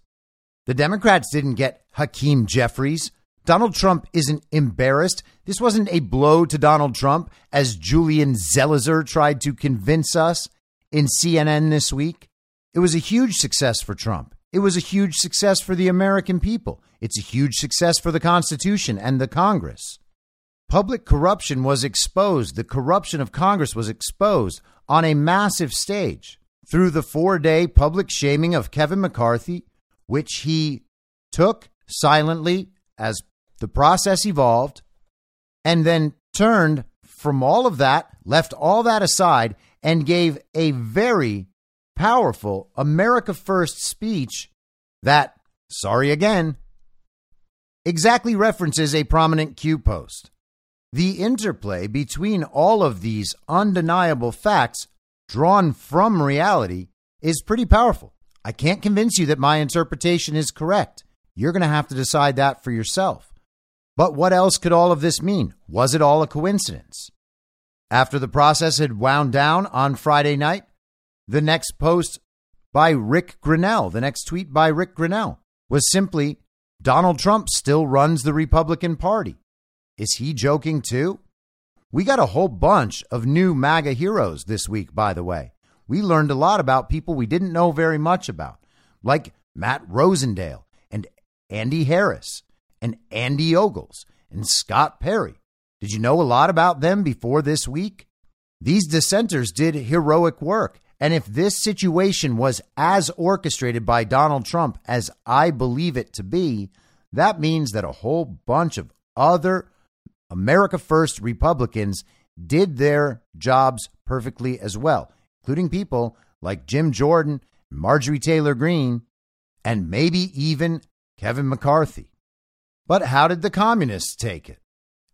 The Democrats didn't get Hakeem Jeffries. Donald Trump isn't embarrassed. This wasn't a blow to Donald Trump, as Julian Zelizer tried to convince us in CNN this week. It was a huge success for Trump. It was a huge success for the American people. It's a huge success for the Constitution and the Congress. Public corruption was exposed. The corruption of Congress was exposed on a massive stage through the four day public shaming of Kevin McCarthy, which he took silently as the process evolved, and then turned from all of that, left all that aside, and gave a very powerful America First speech that, sorry again, exactly references a prominent Q post. The interplay between all of these undeniable facts drawn from reality is pretty powerful. I can't convince you that my interpretation is correct. You're going to have to decide that for yourself. But what else could all of this mean? Was it all a coincidence? After the process had wound down on Friday night, the next post by Rick Grenell, the next tweet by Rick Grenell was simply Donald Trump still runs the Republican Party. Is he joking too? We got a whole bunch of new MAGA heroes this week, by the way. We learned a lot about people we didn't know very much about, like Matt Rosendale and Andy Harris and Andy Ogles and Scott Perry. Did you know a lot about them before this week? These dissenters did heroic work. And if this situation was as orchestrated by Donald Trump as I believe it to be, that means that a whole bunch of other America First Republicans did their jobs perfectly as well, including people like Jim Jordan, Marjorie Taylor Greene, and maybe even Kevin McCarthy. But how did the communists take it?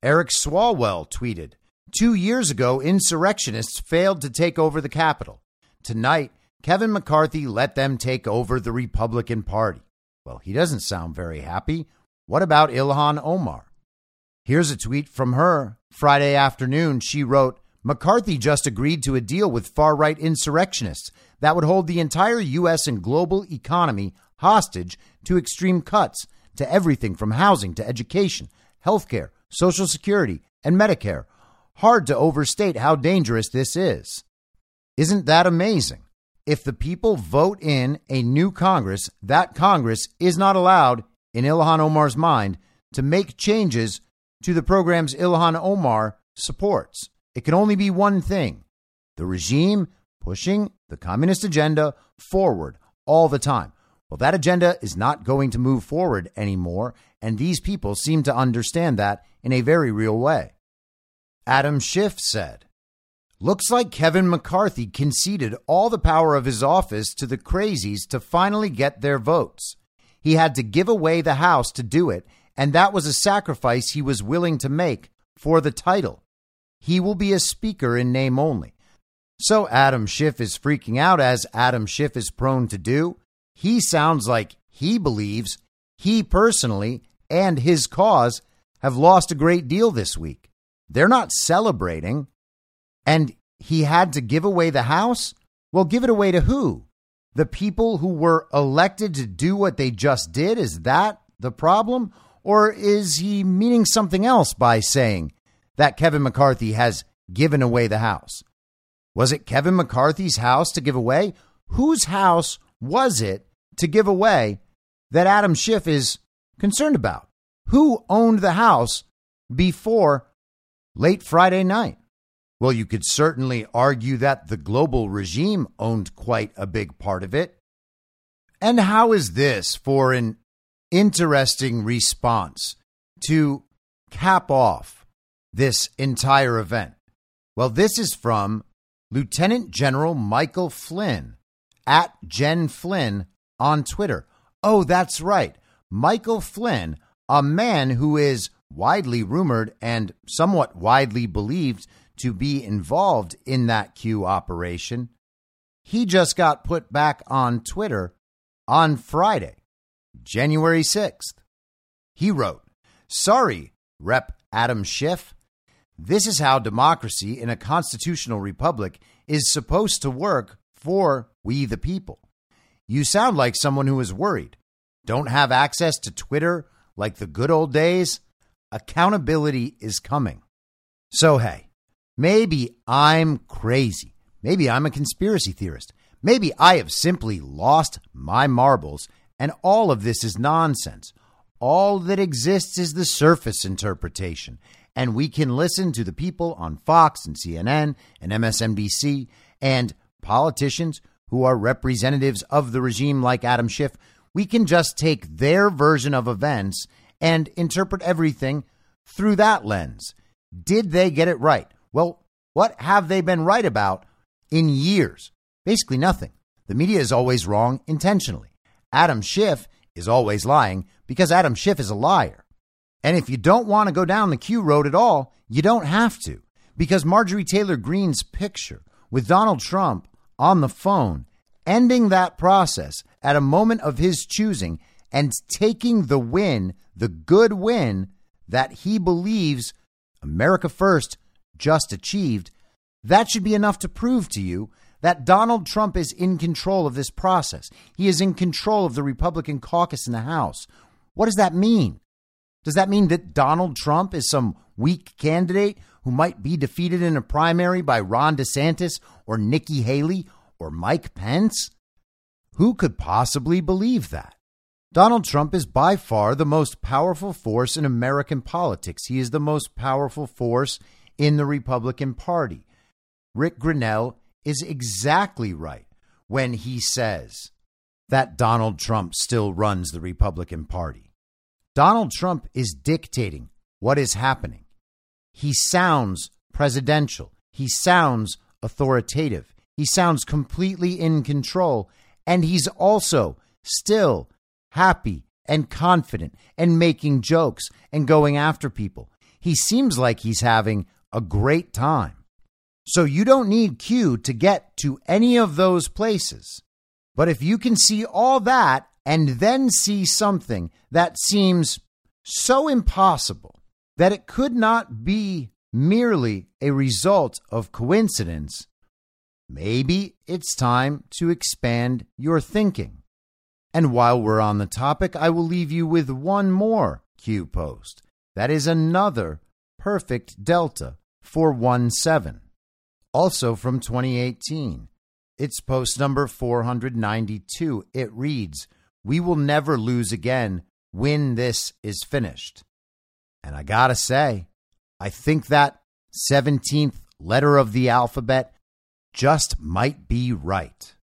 Eric Swalwell tweeted Two years ago, insurrectionists failed to take over the Capitol. Tonight, Kevin McCarthy let them take over the Republican Party. Well, he doesn't sound very happy. What about Ilhan Omar? Here's a tweet from her Friday afternoon. She wrote McCarthy just agreed to a deal with far right insurrectionists that would hold the entire U.S. and global economy hostage to extreme cuts to everything from housing to education, healthcare, Social Security, and Medicare. Hard to overstate how dangerous this is. Isn't that amazing? If the people vote in a new Congress, that Congress is not allowed, in Ilhan Omar's mind, to make changes to the programs Ilhan Omar supports. It can only be one thing the regime pushing the communist agenda forward all the time. Well, that agenda is not going to move forward anymore, and these people seem to understand that in a very real way. Adam Schiff said, Looks like Kevin McCarthy conceded all the power of his office to the crazies to finally get their votes. He had to give away the House to do it, and that was a sacrifice he was willing to make for the title. He will be a speaker in name only. So Adam Schiff is freaking out, as Adam Schiff is prone to do. He sounds like he believes he personally and his cause have lost a great deal this week. They're not celebrating. And he had to give away the House? Well, give it away to who? The people who were elected to do what they just did? Is that the problem? Or is he meaning something else by saying that Kevin McCarthy has given away the house? Was it Kevin McCarthy's house to give away? Whose house was it to give away that Adam Schiff is concerned about? Who owned the house before late Friday night? Well, you could certainly argue that the global regime owned quite a big part of it. And how is this for an interesting response to cap off this entire event? Well, this is from Lieutenant General Michael Flynn at Gen Flynn on Twitter. Oh, that's right. Michael Flynn, a man who is widely rumored and somewhat widely believed to be involved in that Q operation, he just got put back on Twitter on Friday, January 6th. He wrote, Sorry, Rep. Adam Schiff. This is how democracy in a constitutional republic is supposed to work for we the people. You sound like someone who is worried. Don't have access to Twitter like the good old days? Accountability is coming. So, hey, maybe I'm crazy. Maybe I'm a conspiracy theorist. Maybe I have simply lost my marbles and all of this is nonsense. All that exists is the surface interpretation. And we can listen to the people on Fox and CNN and MSNBC and politicians who are representatives of the regime like Adam Schiff. We can just take their version of events and interpret everything through that lens. Did they get it right? Well, what have they been right about in years? Basically, nothing. The media is always wrong intentionally. Adam Schiff is always lying because Adam Schiff is a liar. And if you don't want to go down the Q road at all, you don't have to because Marjorie Taylor Greene's picture with Donald Trump on the phone, ending that process at a moment of his choosing and taking the win, the good win that he believes America First just achieved, that should be enough to prove to you that Donald Trump is in control of this process. He is in control of the Republican caucus in the House. What does that mean? Does that mean that Donald Trump is some weak candidate who might be defeated in a primary by Ron DeSantis or Nikki Haley or Mike Pence? Who could possibly believe that? Donald Trump is by far the most powerful force in American politics. He is the most powerful force in the Republican Party. Rick Grenell is exactly right when he says that Donald Trump still runs the Republican Party. Donald Trump is dictating what is happening. He sounds presidential. He sounds authoritative. He sounds completely in control. And he's also still happy and confident and making jokes and going after people. He seems like he's having a great time. So you don't need Q to get to any of those places. But if you can see all that and then see something that seems so impossible that it could not be merely a result of coincidence, maybe it's time to expand your thinking. And while we're on the topic, I will leave you with one more Q post. That is another perfect delta for 1 7 also from 2018. It's post number 492. It reads, We will never lose again when this is finished. And I gotta say, I think that 17th letter of the alphabet just might be right.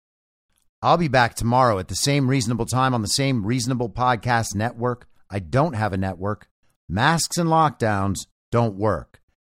I'll be back tomorrow at the same reasonable time on the same reasonable podcast network. I don't have a network. Masks and lockdowns don't work.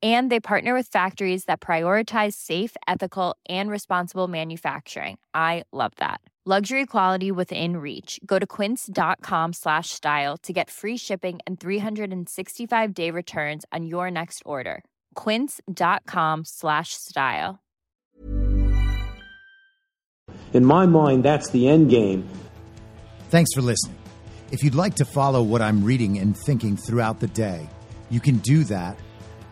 And they partner with factories that prioritize safe, ethical, and responsible manufacturing. I love that. Luxury quality within reach. Go to quince.com slash style to get free shipping and 365 day returns on your next order. Quince.com slash style. In my mind, that's the end game. Thanks for listening. If you'd like to follow what I'm reading and thinking throughout the day, you can do that